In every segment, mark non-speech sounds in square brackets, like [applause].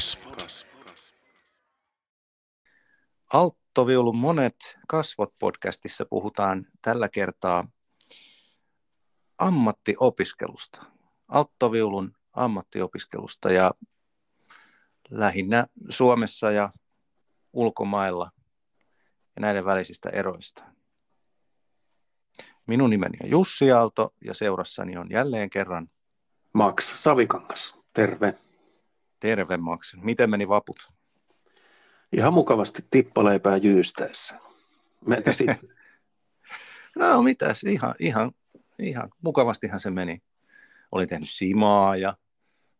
Kasvot. Alttoviulun monet kasvot podcastissa puhutaan tällä kertaa ammattiopiskelusta. Alttoviulun ammattiopiskelusta ja lähinnä Suomessa ja ulkomailla ja näiden välisistä eroista. Minun nimeni on Jussi Aalto ja seurassani on jälleen kerran Max Savikangas. Terve. Terve Max. Miten meni vaput? Ihan mukavasti tippaleipää jyystäessä. Meitä [laughs] sitten. no mitäs, ihan, ihan, ihan mukavastihan se meni. Olin tehnyt simaa ja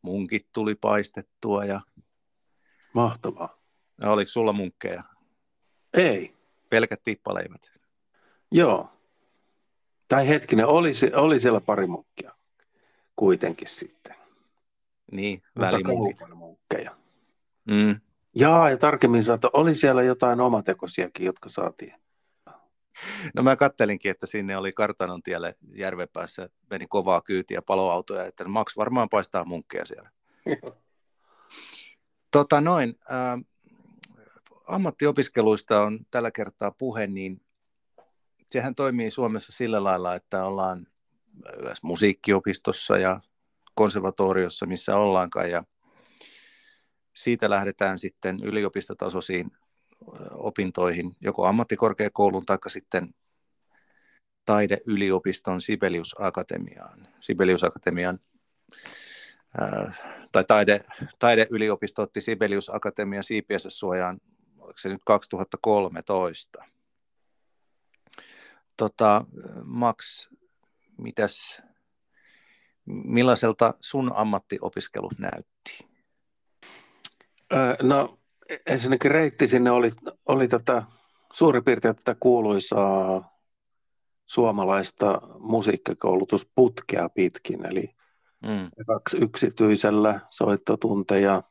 munkit tuli paistettua ja... Mahtavaa. Ja oliko sulla munkkeja? Ei. Pelkät tippaleivät? Joo. Tai hetkinen, oli, oli siellä pari munkkia kuitenkin sitten. Niin, välimunkit. munkkeja. Mm. Jaa, ja tarkemmin saatto, oli siellä jotain omatekoisiakin, jotka saatiin. No mä kattelinkin, että sinne oli kartanon tielle järvenpäässä, meni kovaa kyytiä paloautoja, että Max varmaan paistaa munkkeja siellä. tota noin, äh, ammattiopiskeluista on tällä kertaa puhe, niin sehän toimii Suomessa sillä lailla, että ollaan musiikkiopistossa ja konservatoriossa, missä ollaankaan, ja siitä lähdetään sitten yliopistotasoisiin opintoihin, joko ammattikorkeakoulun tai sitten taideyliopiston Sibelius Akatemiaan. Sibelius Akatemian tai taide, taideyliopisto otti Sibelius Akatemian CPS-suojaan, oliko se nyt 2013. Tota, Max, mitäs, millaiselta sun ammattiopiskelut näytti? No ensinnäkin reitti sinne oli, oli tätä suurin piirtein tätä kuuluisaa suomalaista musiikkikoulutusputkea pitkin, eli mm. kaksi yksityisellä soittotunteja,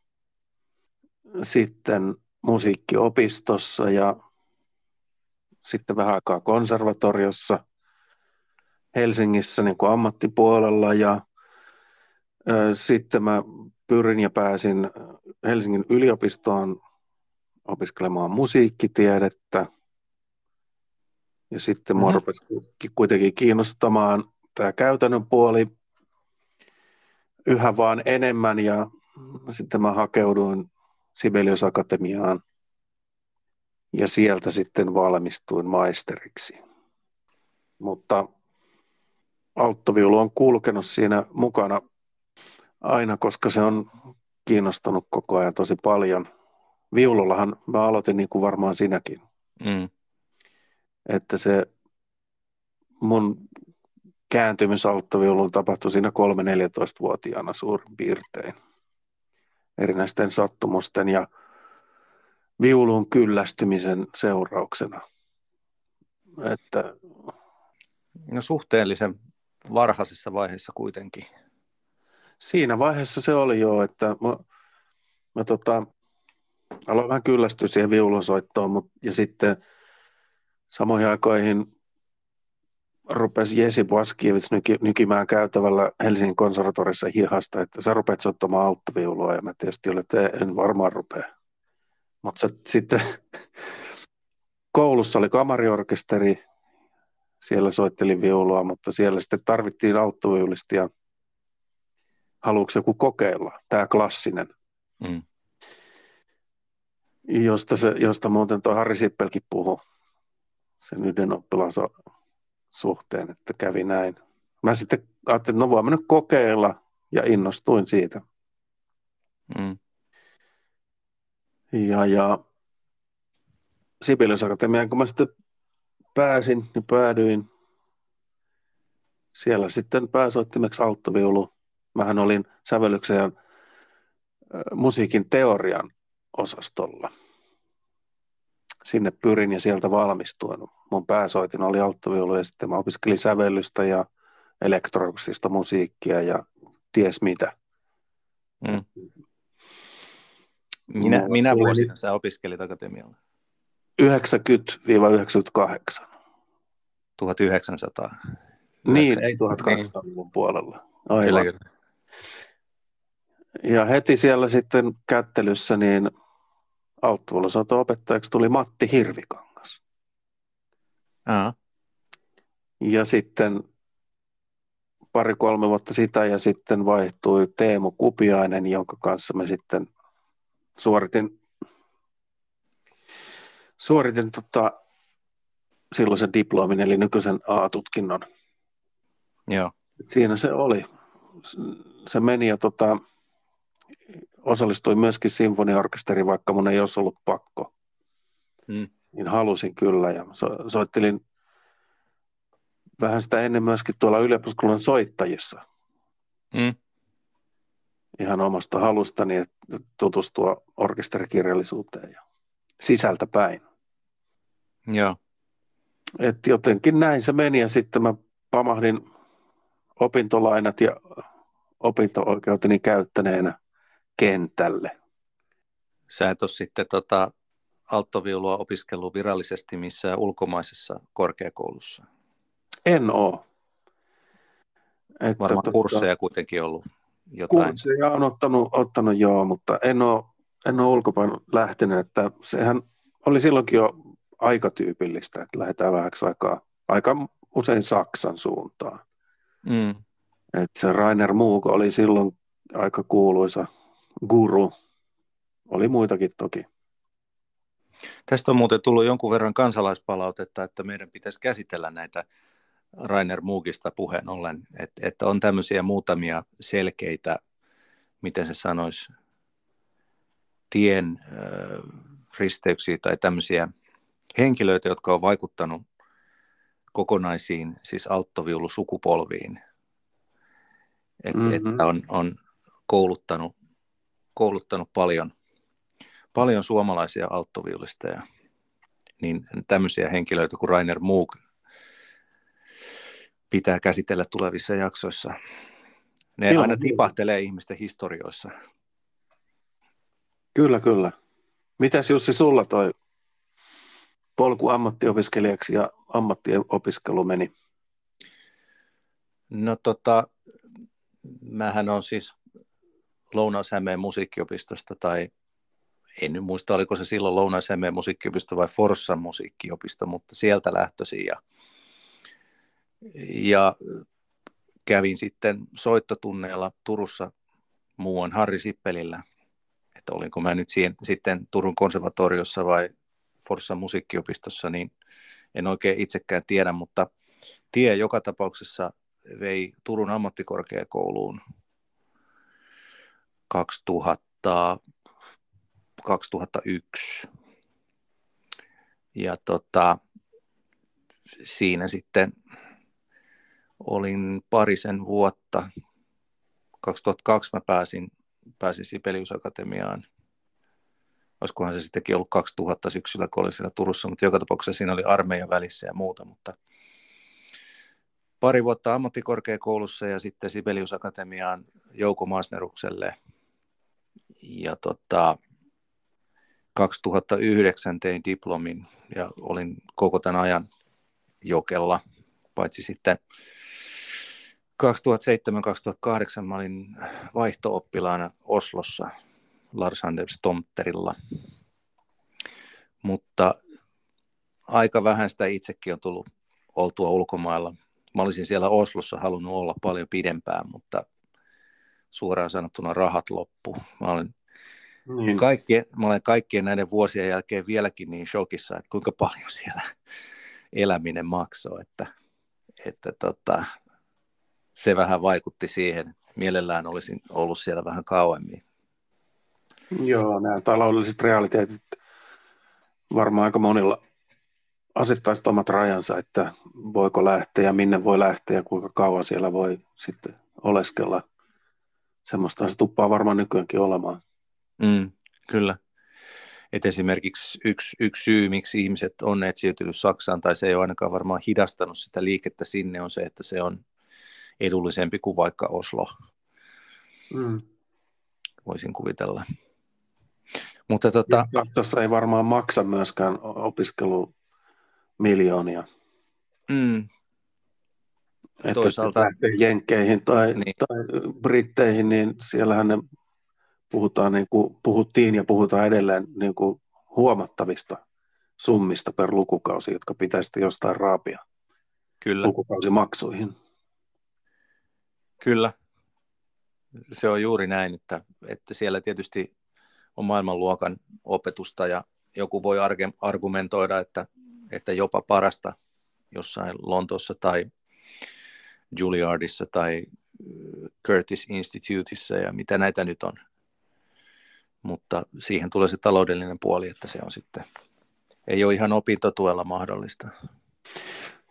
sitten musiikkiopistossa ja sitten vähän aikaa konservatoriossa Helsingissä niin kuin ammattipuolella ja sitten mä pyrin ja pääsin Helsingin yliopistoon opiskelemaan musiikkitiedettä. Ja sitten mua mm-hmm. rupesi kuitenkin kiinnostamaan tämä käytännön puoli yhä vaan enemmän ja sitten mä hakeuduin Sibelius Akatemiaan ja sieltä sitten valmistuin maisteriksi. Mutta alttoviulu on kulkenut siinä mukana aina, koska se on kiinnostanut koko ajan tosi paljon. Viulullahan mä aloitin niin kuin varmaan sinäkin. Mm. Että se mun kääntymys alttoviuluun tapahtui siinä 3-14-vuotiaana suurin piirtein. Erinäisten sattumusten ja viuluun kyllästymisen seurauksena. Että... No suhteellisen varhaisessa vaiheessa kuitenkin. Siinä vaiheessa se oli jo, että mä, mä tota, aloin vähän kyllästyä siihen viulunsoittoon, mutta, ja sitten samoihin aikoihin rupesi Jesi Boaskiewicz nyki, nykimään käytävällä Helsingin konservatorissa hihasta, että sä rupeat soittamaan alttoviulua, ja mä tietysti olin, että en varmaan rupea. Mutta sitten [laughs] koulussa oli kamariorkesteri, siellä soittelin viulua, mutta siellä sitten tarvittiin alttoviulista ja haluatko joku kokeilla, tämä klassinen. Mm. Josta, se, josta muuten tuo Harri Sippelkin puhui sen yhden oppilaan suhteen, että kävi näin. Mä sitten ajattelin, että no voimme nyt kokeilla ja innostuin siitä. Mm. Ja, ja Sibelius Akatemiaan, kun mä sitten pääsin, niin päädyin siellä sitten pääsoittimeksi alttoviulu. Mähän olin sävellyksen musiikin teorian osastolla. Sinne pyrin ja sieltä valmistuin. Mun pääsoitin oli alttoviulu ja sitten mä opiskelin sävellystä ja elektronista musiikkia ja ties mitä. Mm. Minä, minä vuosina sä opiskelit akatemialla? 90-98. 1900. Niin, ei 1800-luvun puolella. Aivan. Kyllä, kyllä. Ja heti siellä sitten kättelyssä niin alttuolosoito-opettajaksi tuli Matti Hirvikangas. Aa. Ja sitten pari-kolme vuotta sitä ja sitten vaihtui Teemu Kupiainen, jonka kanssa me sitten suoritin, suoritin tota, silloisen diplomin eli nykyisen A-tutkinnon. Joo. Siinä se oli. Se meni ja tota, osallistuin myöskin sinfoniaorkesteriin, vaikka mun ei olisi ollut pakko. Mm. Niin halusin kyllä ja so- soittelin vähän sitä ennen myöskin tuolla yliopistokoulun soittajissa. Mm. Ihan omasta halustani että tutustua orkesterikirjallisuuteen ja sisältä päin. Joo. Et jotenkin näin se meni ja sitten mä pamahdin opintolainat ja opinto-oikeuteni käyttäneenä kentälle. Sä et ole sitten tota, alttoviulua opiskellut virallisesti missään ulkomaisessa korkeakoulussa. En oo. Että Varmaan tota, kursseja kuitenkin ollut jotain. Kursseja on ottanut, ottanut joo, mutta en ole, en ole ulkopäin lähtenyt. Että sehän oli silloinkin jo aika tyypillistä, että lähdetään vähäksi aikaa, aika usein Saksan suuntaan. Mm. Et se Rainer Muuk oli silloin aika kuuluisa guru. Oli muitakin toki. Tästä on muuten tullut jonkun verran kansalaispalautetta, että meidän pitäisi käsitellä näitä Rainer Muukista puheen ollen, että, että on tämmöisiä muutamia selkeitä, miten se sanoisi, tien äh, risteyksiä tai tämmöisiä henkilöitä, jotka on vaikuttanut kokonaisiin, siis alttoviulusukupolviin. Et, mm-hmm. Että on, on kouluttanut, kouluttanut paljon, paljon suomalaisia alttoviulisteja. Niin tämmöisiä henkilöitä kuin Rainer Moog pitää käsitellä tulevissa jaksoissa. Ne Joo, aina tipahtelee ihmisten historioissa. Kyllä, kyllä. Mitäs Jussi sulla toi polku ammattiopiskelijaksi ja ammattiopiskelu meni? No tota, mähän on siis Lounais-Hämeen musiikkiopistosta tai en nyt muista, oliko se silloin Lounais-Hämeen musiikkiopisto vai Forssan musiikkiopisto, mutta sieltä lähtöisin ja, ja kävin sitten soittotunneilla Turussa muuan Harri Sippelillä, että olinko mä nyt siihen, sitten Turun konservatoriossa vai Forssan musiikkiopistossa, niin en oikein itsekään tiedä, mutta tie joka tapauksessa vei Turun ammattikorkeakouluun 2000, 2001. Ja tota, siinä sitten olin parisen vuotta. 2002 mä pääsin, pääsin Sibelius Akatemiaan olisikohan se sittenkin ollut 2000 syksyllä, kun olin siellä Turussa, mutta joka tapauksessa siinä oli armeija välissä ja muuta, mutta pari vuotta ammattikorkeakoulussa ja sitten Sibelius Akatemiaan Jouko Maasnerukselle. Ja tota, 2009 tein diplomin ja olin koko tämän ajan Jokella, paitsi sitten 2007-2008 mä olin vaihto-oppilaana Oslossa Lars Anders Tomterilla. Mutta aika vähän sitä itsekin on tullut oltua ulkomailla. Mä olisin siellä Oslossa halunnut olla paljon pidempään, mutta suoraan sanottuna rahat loppu. Mä olen, niin. kaikki, mä olen kaikkien näiden vuosien jälkeen vieläkin niin shokissa, että kuinka paljon siellä eläminen maksoi, että, että tota, se vähän vaikutti siihen. Mielellään olisin ollut siellä vähän kauemmin. Joo, nämä taloudelliset realiteetit varmaan aika monilla asettaisi omat rajansa, että voiko lähteä ja minne voi lähteä ja kuinka kauan siellä voi sitten oleskella. Semmoista se tuppaa varmaan nykyäänkin olemaan. Mm, kyllä. Et esimerkiksi yksi, yksi syy, miksi ihmiset on etsiytynyt Saksaan, tai se ei ole ainakaan varmaan hidastanut sitä liikettä sinne, on se, että se on edullisempi kuin vaikka Oslo. Mm. Voisin kuvitella. Mutta tota... Saksassa ei varmaan maksa myöskään opiskelu miljoonia. Mm. Että Toisaalta... Jenkkeihin tai, niin. tai Britteihin, niin siellähän ne puhutaan niin kuin, puhuttiin ja puhutaan edelleen niin kuin huomattavista summista per lukukausi, jotka pitäisi jostain raapia Kyllä. lukukausimaksuihin. Kyllä. Se on juuri näin, että, että siellä tietysti on maailmanluokan opetusta ja joku voi argumentoida, että, että jopa parasta jossain Lontoossa tai Juilliardissa tai Curtis Instituteissa ja mitä näitä nyt on. Mutta siihen tulee se taloudellinen puoli, että se on sitten, ei ole ihan opintotuella mahdollista.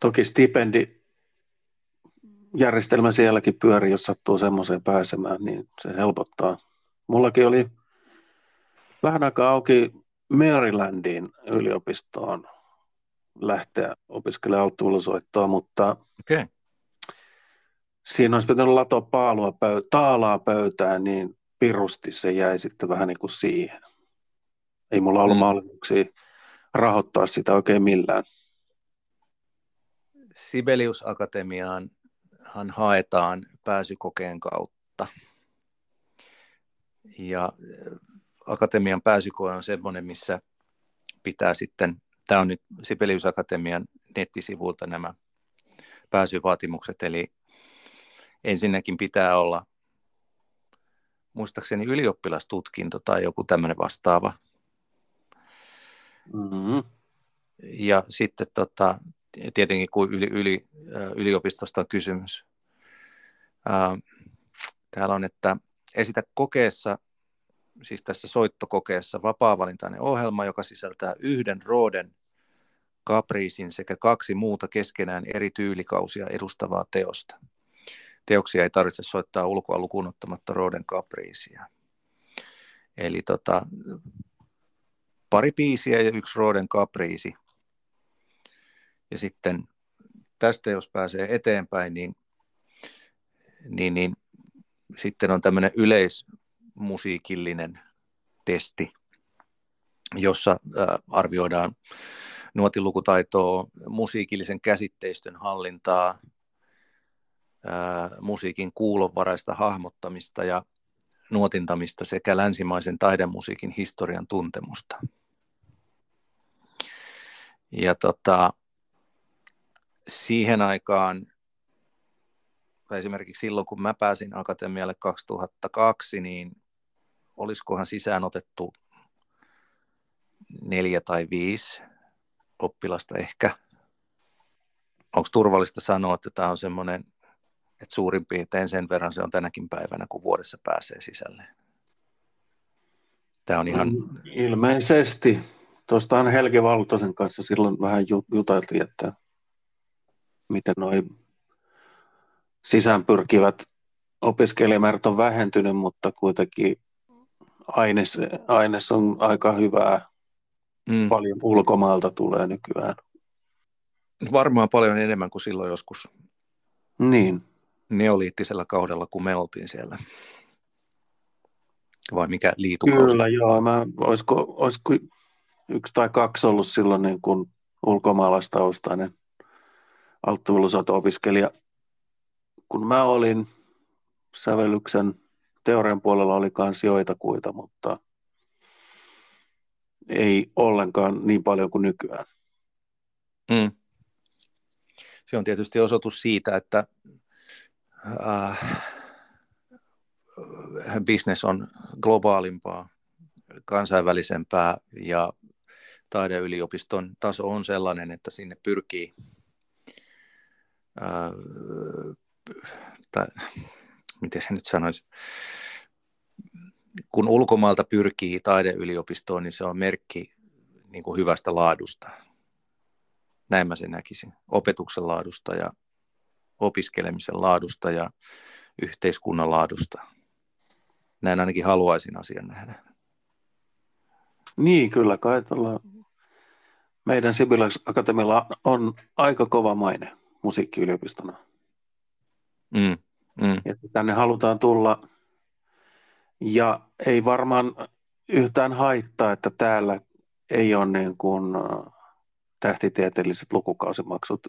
Toki stipendi järjestelmä sielläkin pyörii, jos sattuu semmoiseen pääsemään, niin se helpottaa. Mullakin oli vähän aikaa auki Marylandin yliopistoon lähteä opiskelemaan alttuulusoittoa, mutta okay. Siinä olisi pitänyt latoa paalua pöy- taalaa pöytään, niin pirusti se jäi sitten vähän niin kuin siihen. Ei mulla ollut mm. mahdollisuuksia rahoittaa sitä oikein millään. Sibelius Akatemiaan hän haetaan pääsykokeen kautta. Ja akatemian pääsykoe on semmoinen, missä pitää sitten, tämä on nyt Sibelius Akatemian nettisivuilta nämä pääsyvaatimukset, eli ensinnäkin pitää olla muistaakseni ylioppilastutkinto tai joku tämmöinen vastaava. Mm-hmm. Ja sitten tota, tietenkin kun yli, yli, yliopistosta on kysymys. Täällä on, että esitä kokeessa, siis tässä soittokokeessa vapaa-valintainen ohjelma, joka sisältää yhden Roden kapriisin sekä kaksi muuta keskenään eri tyylikausia edustavaa teosta. Teoksia ei tarvitse soittaa ulkoa lukuun ottamatta Roden kapriisia. Eli tota, pari biisiä ja yksi Roden kapriisi – ja sitten tästä, jos pääsee eteenpäin, niin, niin, niin sitten on tämmöinen yleismusiikillinen testi, jossa arvioidaan nuotilukutaitoa, musiikillisen käsitteistön hallintaa, musiikin kuulovaraista hahmottamista ja nuotintamista sekä länsimaisen taidemusiikin historian tuntemusta. Ja tota, siihen aikaan, tai esimerkiksi silloin kun mä pääsin akatemialle 2002, niin olisikohan sisään otettu neljä tai viisi oppilasta ehkä. Onko turvallista sanoa, että tämä on semmoinen, että suurin piirtein sen verran se on tänäkin päivänä, kun vuodessa pääsee sisälle? Tämä on ihan... Ilmeisesti. Tuosta Helge Valtosen kanssa silloin vähän juteltiin, että miten noin sisäänpyrkivät opiskelijamäärät on vähentynyt, mutta kuitenkin aines, aines on aika hyvää. Mm. Paljon ulkomaalta tulee nykyään. Varmaan paljon enemmän kuin silloin joskus niin. Neoliittisella kaudella, kun me oltiin siellä. Vai mikä liitukausi? Kyllä, joo. Mä, olisiko, olisiko yksi tai kaksi ollut silloin niin kuin ulkomaalaistaustainen alttuvilusoto-opiskelija. Kun mä olin sävellyksen teorian puolella oli myös joitakuita, mutta ei ollenkaan niin paljon kuin nykyään. Mm. Se on tietysti osoitus siitä, että äh, business on globaalimpaa, kansainvälisempää ja taideyliopiston taso on sellainen, että sinne pyrkii tai miten se nyt sanoisi, kun ulkomaalta pyrkii taideyliopistoon, niin se on merkki niin kuin hyvästä laadusta. Näin mä sen näkisin. Opetuksen laadusta ja opiskelemisen laadusta ja yhteiskunnan laadusta. Näin ainakin haluaisin asian nähdä. Niin, kyllä kai tuolla meidän Sibilax Akatemialla on aika kova maine musiikkiyliopistona. Mm, mm. Että tänne halutaan tulla ja ei varmaan yhtään haittaa, että täällä ei ole niin kuin tähtitieteelliset lukukausimaksut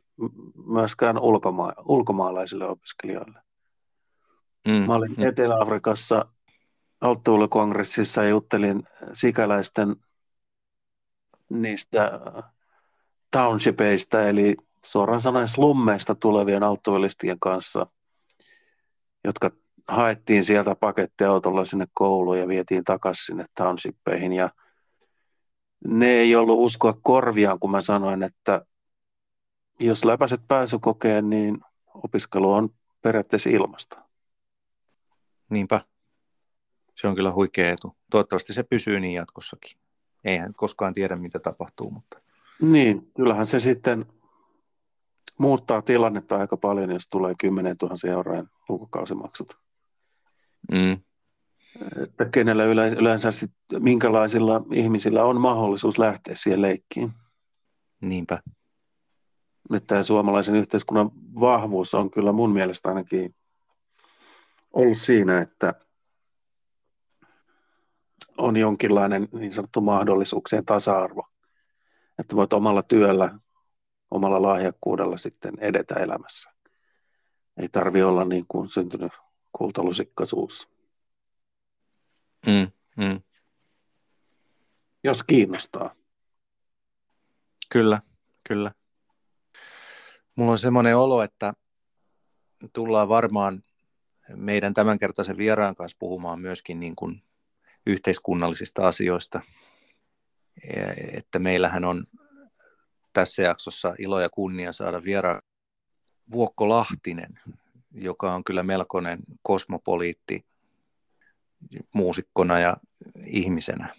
myöskään ulkoma- ulkomaalaisille opiskelijoille. Mm, Mä olin mm. Etelä-Afrikassa alttuulikongressissa juttelin sikäläisten niistä townshipeista, eli suoraan sanoen slummeista tulevien alttuilistien kanssa, jotka haettiin sieltä pakettiautolla sinne kouluun ja vietiin takaisin sinne townshipeihin. Ja ne ei ollut uskoa korviaan, kun mä sanoin, että jos läpäiset pääsykokeen, niin opiskelu on periaatteessa ilmasta. Niinpä. Se on kyllä huikea etu. Toivottavasti se pysyy niin jatkossakin. Eihän koskaan tiedä, mitä tapahtuu. Mutta... Niin, kyllähän se sitten muuttaa tilannetta aika paljon, jos tulee 10 000 eurojen lukukausimaksut. Mm. Että kenellä yleensä sit, minkälaisilla ihmisillä on mahdollisuus lähteä siihen leikkiin. Niinpä. Että suomalaisen yhteiskunnan vahvuus on kyllä mun mielestä ainakin ollut siinä, että on jonkinlainen niin sanottu mahdollisuuksien tasa-arvo. Että voit omalla työllä, omalla lahjakkuudella sitten edetä elämässä. Ei tarvi olla niin kuin syntynyt kultalusikkaisuus. Mm, mm. Jos kiinnostaa. Kyllä, kyllä. Mulla on semmoinen olo, että tullaan varmaan meidän tämänkertaisen vieraan kanssa puhumaan myöskin niin kuin yhteiskunnallisista asioista. Että meillähän on tässä jaksossa ilo ja kunnia saada vieraan Vuokko Lahtinen, joka on kyllä melkoinen kosmopoliitti muusikkona ja ihmisenä.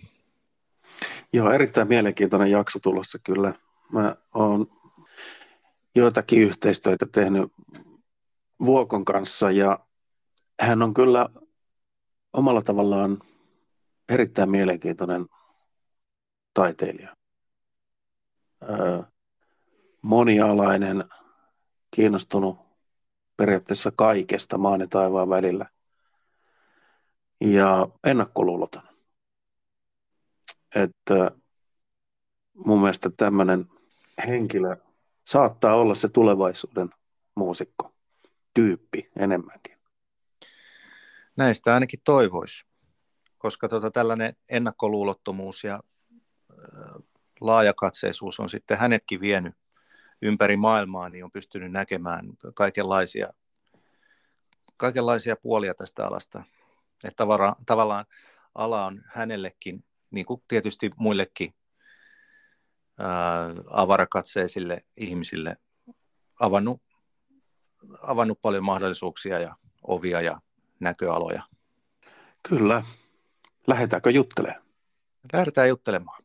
Joo, erittäin mielenkiintoinen jakso tulossa kyllä. Mä oon joitakin yhteistyötä tehnyt Vuokon kanssa ja hän on kyllä omalla tavallaan erittäin mielenkiintoinen taiteilija. Öö, monialainen, kiinnostunut periaatteessa kaikesta maan ja taivaan välillä ja ennakkoluuloton. Että mun mielestä tämmöinen henkilö saattaa olla se tulevaisuuden muusikko tyyppi enemmänkin. Näistä ainakin toivoisi, koska tota, tällainen ennakkoluulottomuus ja laajakatseisuus on sitten hänetkin vienyt ympäri maailmaa, niin on pystynyt näkemään kaikenlaisia, kaikenlaisia puolia tästä alasta. Että tavallaan, tavallaan ala on hänellekin, niin kuin tietysti muillekin ää, avarakatseisille ihmisille, avannut, avannut paljon mahdollisuuksia ja ovia ja näköaloja. Kyllä. Lähdetäänkö juttelemaan? Lähdetään juttelemaan.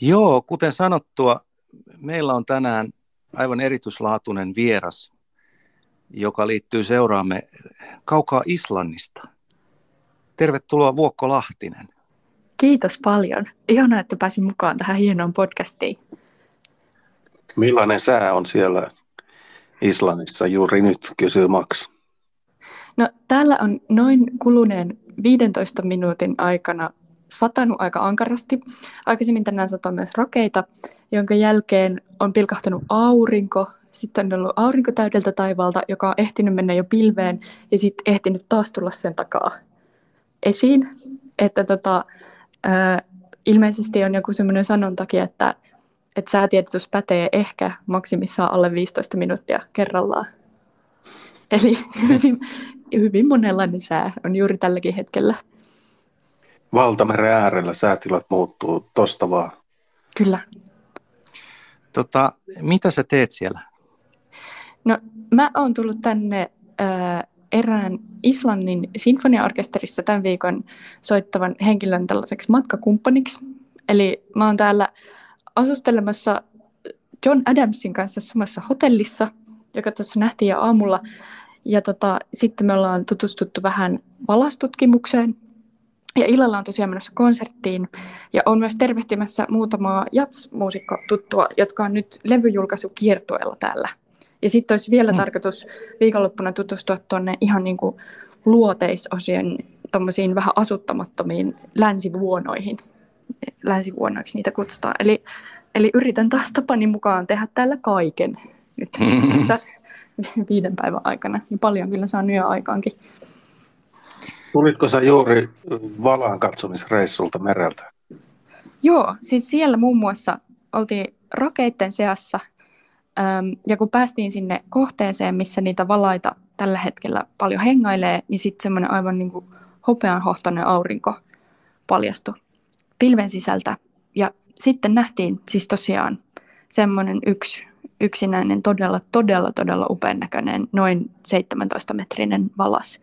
Joo, kuten sanottua, meillä on tänään aivan erityislaatuinen vieras, joka liittyy seuraamme kaukaa Islannista. Tervetuloa Vuokko Lahtinen. Kiitos paljon. Ihana, että pääsin mukaan tähän hienoon podcastiin. Millainen sää on siellä Islannissa juuri nyt, kysyy Max. No, täällä on noin kuluneen 15 minuutin aikana satanut aika ankarasti. Aikaisemmin tänään satoi myös rakeita, jonka jälkeen on pilkahtanut aurinko. Sitten on ollut aurinko täydeltä taivaalta, joka on ehtinyt mennä jo pilveen ja sitten ehtinyt taas tulla sen takaa esiin. Että tota, ilmeisesti on joku semmoinen sanontakin, että, että säätiedotus pätee ehkä maksimissaan alle 15 minuuttia kerrallaan. Eli [laughs] hyvin, hyvin monenlainen sää on juuri tälläkin hetkellä valtameren äärellä säätilat muuttuu tosta vaan. Kyllä. Tota, mitä sä teet siellä? No, mä oon tullut tänne äh, erään Islannin sinfoniaorkesterissa tämän viikon soittavan henkilön tällaiseksi matkakumppaniksi. Eli mä oon täällä asustelemassa John Adamsin kanssa samassa hotellissa, joka tuossa nähtiin jo aamulla. Ja tota, sitten me ollaan tutustuttu vähän valastutkimukseen ja illalla on tosiaan menossa konserttiin ja on myös tervehtimässä muutamaa jats-muusikko tuttua, jotka on nyt levyjulkaisukiertueella täällä. Ja sitten olisi vielä mm. tarkoitus viikonloppuna tutustua tuonne ihan niin kuin luoteisosien tuommoisiin vähän asuttamattomiin länsivuonoihin. Länsivuonoiksi niitä kutsutaan. Eli Eli yritän taas tapani mukaan tehdä täällä kaiken nyt tässä [laughs] viiden päivän aikana. Ja paljon kyllä saa yö aikaankin. Tulitko sä juuri valaan katsomisreissulta mereltä? Joo, siis siellä muun muassa oltiin rakeitten seassa. Ja kun päästiin sinne kohteeseen, missä niitä valaita tällä hetkellä paljon hengailee, niin sitten semmoinen aivan niin kuin hopeanhohtoinen aurinko paljastui pilven sisältä. Ja sitten nähtiin siis tosiaan semmoinen yksi yksinäinen, todella, todella, todella upean näköinen, noin 17-metrinen valas,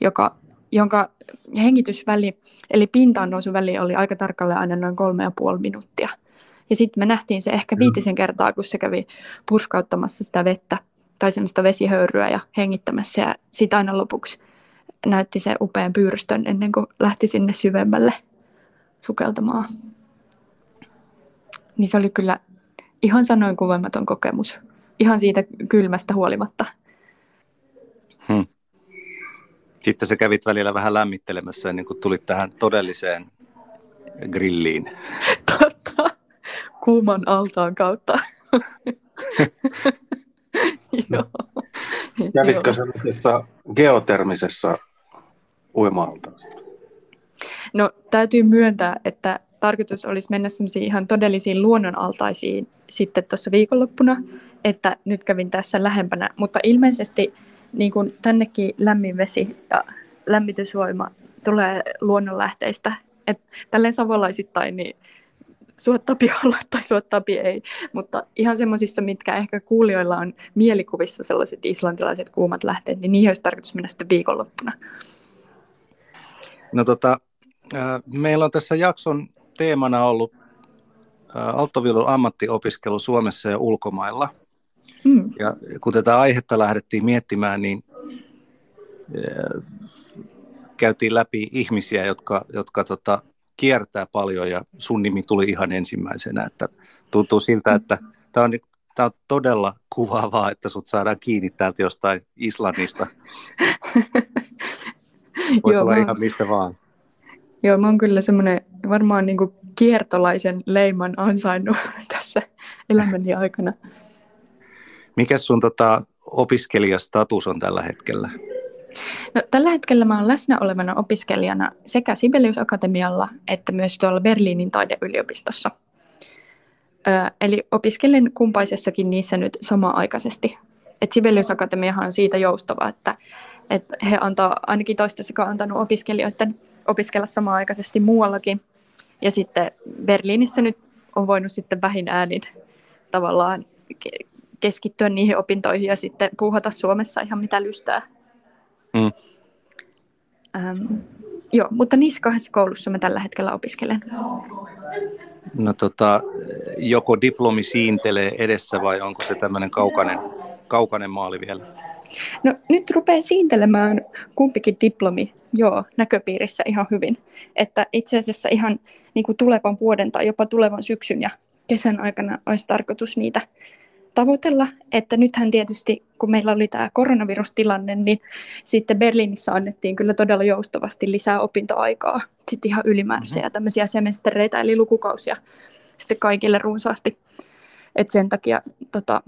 joka, jonka hengitysväli, eli pintaan väli oli aika tarkalleen aina noin kolme ja puoli minuuttia. Ja sitten me nähtiin se ehkä viitisen kertaa, kun se kävi purskauttamassa sitä vettä tai semmoista vesihöyryä ja hengittämässä. Ja sitten aina lopuksi näytti se upean pyyrystön ennen kuin lähti sinne syvemmälle sukeltamaan. Niin se oli kyllä ihan sanoin kuvamaton kokemus. Ihan siitä kylmästä huolimatta. Hmm. Sitten sä kävit välillä vähän lämmittelemässä ennen kuin tulit tähän todelliseen grilliin. [laughs] Totta. Kuuman altaan kautta. [laughs] Joo. Kävitkö sellaisessa geotermisessa uima No täytyy myöntää, että tarkoitus olisi mennä semmoisiin ihan todellisiin luonnonaltaisiin sitten tuossa viikonloppuna, että nyt kävin tässä lähempänä, mutta ilmeisesti niin kuin tännekin lämmin vesi ja lämmitysvoima tulee luonnonlähteistä. Et tälleen savolaisittain niin suottapi olla tai suottapi ei, mutta ihan semmoisissa, mitkä ehkä kuulijoilla on mielikuvissa sellaiset islantilaiset kuumat lähteet, niin niihin olisi tarkoitus mennä sitten viikonloppuna. No tota, meillä on tässä jakson teemana ollut alttoviulun ammattiopiskelu Suomessa ja ulkomailla. Mm. Ja kun tätä aihetta lähdettiin miettimään, niin käytiin läpi ihmisiä, jotka, jotka tota, kiertää paljon ja sun nimi tuli ihan ensimmäisenä. Että tuntuu siltä, mm. että tämä on, tämä on todella kuvaavaa, että sut saadaan kiinni täältä jostain Islannista. [laughs] Voisi olla ihan mistä vaan. Joo, mä oon kyllä semmoinen varmaan niin kiertolaisen leiman ansainnut [laughs] tässä elämäni aikana. Mikä sun tota, opiskelijastatus on tällä hetkellä? No, tällä hetkellä mä olen läsnä olevana opiskelijana sekä Sibelius Akatemialla että myös tuolla Berliinin taideyliopistossa. Ö, eli opiskelen kumpaisessakin niissä nyt sama-aikaisesti. Et Sibelius Akatemiahan on siitä joustava, että, että he antaa, ainakin toistaiseksi antanut opiskelijoiden opiskella samaaikaisesti muuallakin. Ja sitten Berliinissä nyt on voinut sitten vähin äänin tavallaan keskittyä niihin opintoihin ja sitten puuhata Suomessa ihan mitä lystää. Mm. Ähm, joo, mutta niissä kahdessa koulussa mä tällä hetkellä opiskelen. No tota, joko diplomi siintelee edessä vai onko se tämmöinen kaukainen, kaukainen maali vielä? No nyt rupeaa siintelemään kumpikin diplomi joo, näköpiirissä ihan hyvin. Että itse asiassa ihan niin kuin tulevan vuoden tai jopa tulevan syksyn ja kesän aikana olisi tarkoitus niitä tavoitella. Että nythän tietysti, kun meillä oli tämä koronavirustilanne, niin sitten Berliinissä annettiin kyllä todella joustavasti lisää opintoaikaa. Sitten ihan ylimääräisiä mm-hmm. tämmöisiä semestereitä eli lukukausia sitten kaikille runsaasti. Et sen takia tota,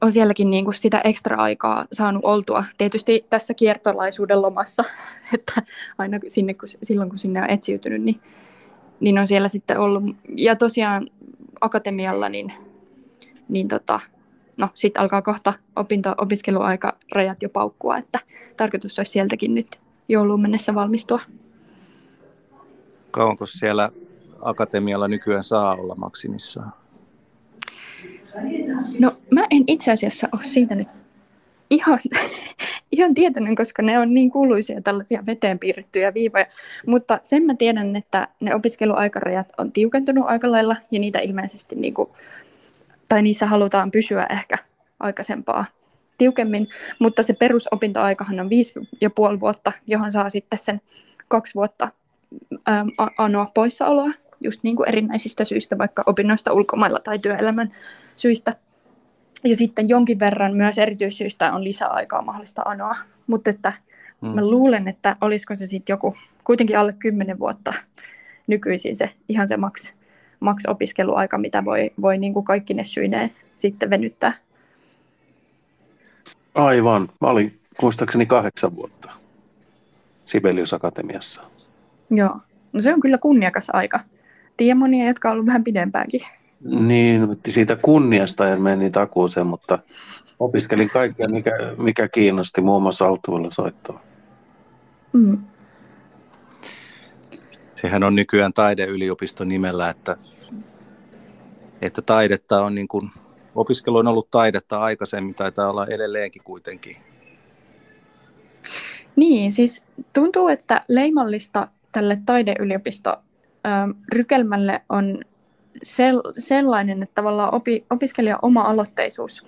on sielläkin niin kuin sitä ekstra aikaa saanut oltua. Tietysti tässä kiertolaisuuden lomassa, [laughs] että aina sinne, kun, silloin kun sinne on etsiytynyt, niin, niin on siellä sitten ollut. Ja tosiaan akatemialla, niin, niin tota, no sitten alkaa kohta opinto, opiskeluaika rajat jo paukkua, että tarkoitus olisi sieltäkin nyt jouluun mennessä valmistua. Kauanko siellä akatemialla nykyään saa olla maksimissaan? No mä en itse asiassa ole siitä nyt ihan, [laughs] ihan tietoinen, koska ne on niin kuuluisia tällaisia veteen piirrettyjä viivoja. Mutta sen mä tiedän, että ne opiskeluaikarajat on tiukentunut aika lailla ja niitä ilmeisesti, niin kuin, tai niissä halutaan pysyä ehkä aikaisempaa tiukemmin. Mutta se perusopintoaikahan on viisi ja puoli vuotta, johon saa sitten sen kaksi vuotta ähm, anoa poissaoloa just niin kuin erinäisistä syistä, vaikka opinnoista ulkomailla tai työelämän syistä. Ja sitten jonkin verran myös erityissyistä on lisäaikaa mahdollista anoa. Mutta että hmm. mä luulen, että olisiko se sitten joku kuitenkin alle 10 vuotta nykyisin se ihan se maks, maks opiskeluaika, mitä voi, voi niin kuin kaikki ne syineen sitten venyttää. Aivan. Mä olin muistaakseni kahdeksan vuotta Sibelius Akatemiassa. Joo. No se on kyllä kunniakas aika. Tiedän monia, jotka on ollut vähän pidempäänkin. Niin, siitä kunniasta en mene takuuseen, mutta opiskelin kaikkea, mikä, mikä kiinnosti, muun muassa alttuilla soittoa. Mm. Sehän on nykyään taideyliopiston nimellä, että, että taidetta on niin kuin, opiskelu on ollut taidetta aikaisemmin, taitaa olla edelleenkin kuitenkin. Niin, siis tuntuu, että leimallista tälle taideyliopisto rykelmälle on sellainen, että tavallaan opi, opiskelijan oma aloitteisuus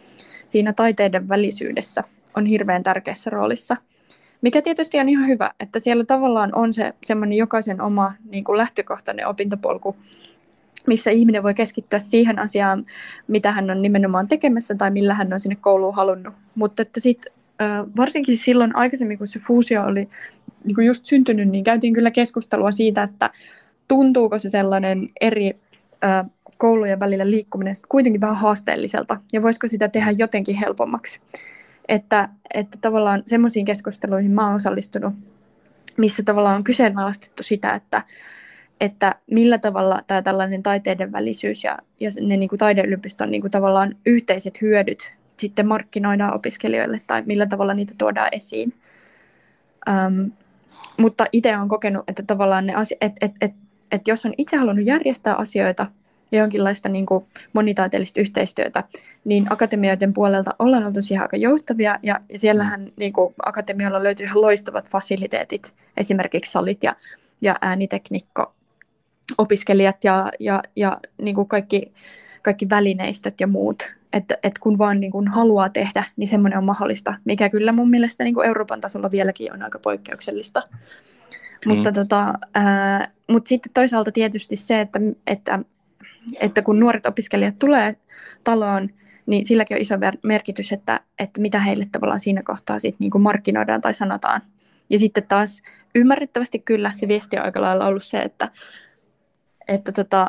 siinä taiteiden välisyydessä on hirveän tärkeässä roolissa. Mikä tietysti on ihan hyvä, että siellä tavallaan on se semmoinen jokaisen oma niin kuin lähtökohtainen opintopolku, missä ihminen voi keskittyä siihen asiaan, mitä hän on nimenomaan tekemässä tai millä hän on sinne kouluun halunnut. Mutta että sitten varsinkin silloin aikaisemmin, kun se fuusio oli niin kuin just syntynyt, niin käytiin kyllä keskustelua siitä, että tuntuuko se sellainen eri koulujen välillä liikkuminen kuitenkin vähän haasteelliselta ja voisiko sitä tehdä jotenkin helpommaksi. Että, että tavallaan semmoisiin keskusteluihin mä oon osallistunut, missä tavallaan on kyseenalaistettu sitä, että, että millä tavalla tämä tällainen taiteiden välisyys ja, ja ne niin kuin taideyliopiston niin kuin tavallaan yhteiset hyödyt sitten markkinoidaan opiskelijoille tai millä tavalla niitä tuodaan esiin. Um, mutta itse olen kokenut, että tavallaan ne asia, et, et, et, et jos on itse halunnut järjestää asioita ja jonkinlaista niin kuin monitaiteellista yhteistyötä, niin akatemioiden puolelta ollaan oltu siihen aika joustavia, ja, siellähän niin kuin akatemialla löytyy ihan loistavat fasiliteetit, esimerkiksi salit ja, ja ääniteknikko, opiskelijat ja, ja, ja niin kuin kaikki, kaikki välineistöt ja muut. Että, että kun vaan niin kuin haluaa tehdä, niin semmoinen on mahdollista, mikä kyllä mun mielestä niin kuin Euroopan tasolla vieläkin on aika poikkeuksellista. Mm. Mutta, tota, ää, mutta sitten toisaalta tietysti se, että, että, että kun nuoret opiskelijat tulee taloon, niin silläkin on iso merkitys, että, että mitä heille tavallaan siinä kohtaa sit niin kuin markkinoidaan tai sanotaan. Ja sitten taas ymmärrettävästi kyllä se viesti on aika lailla ollut se, että, että, tota,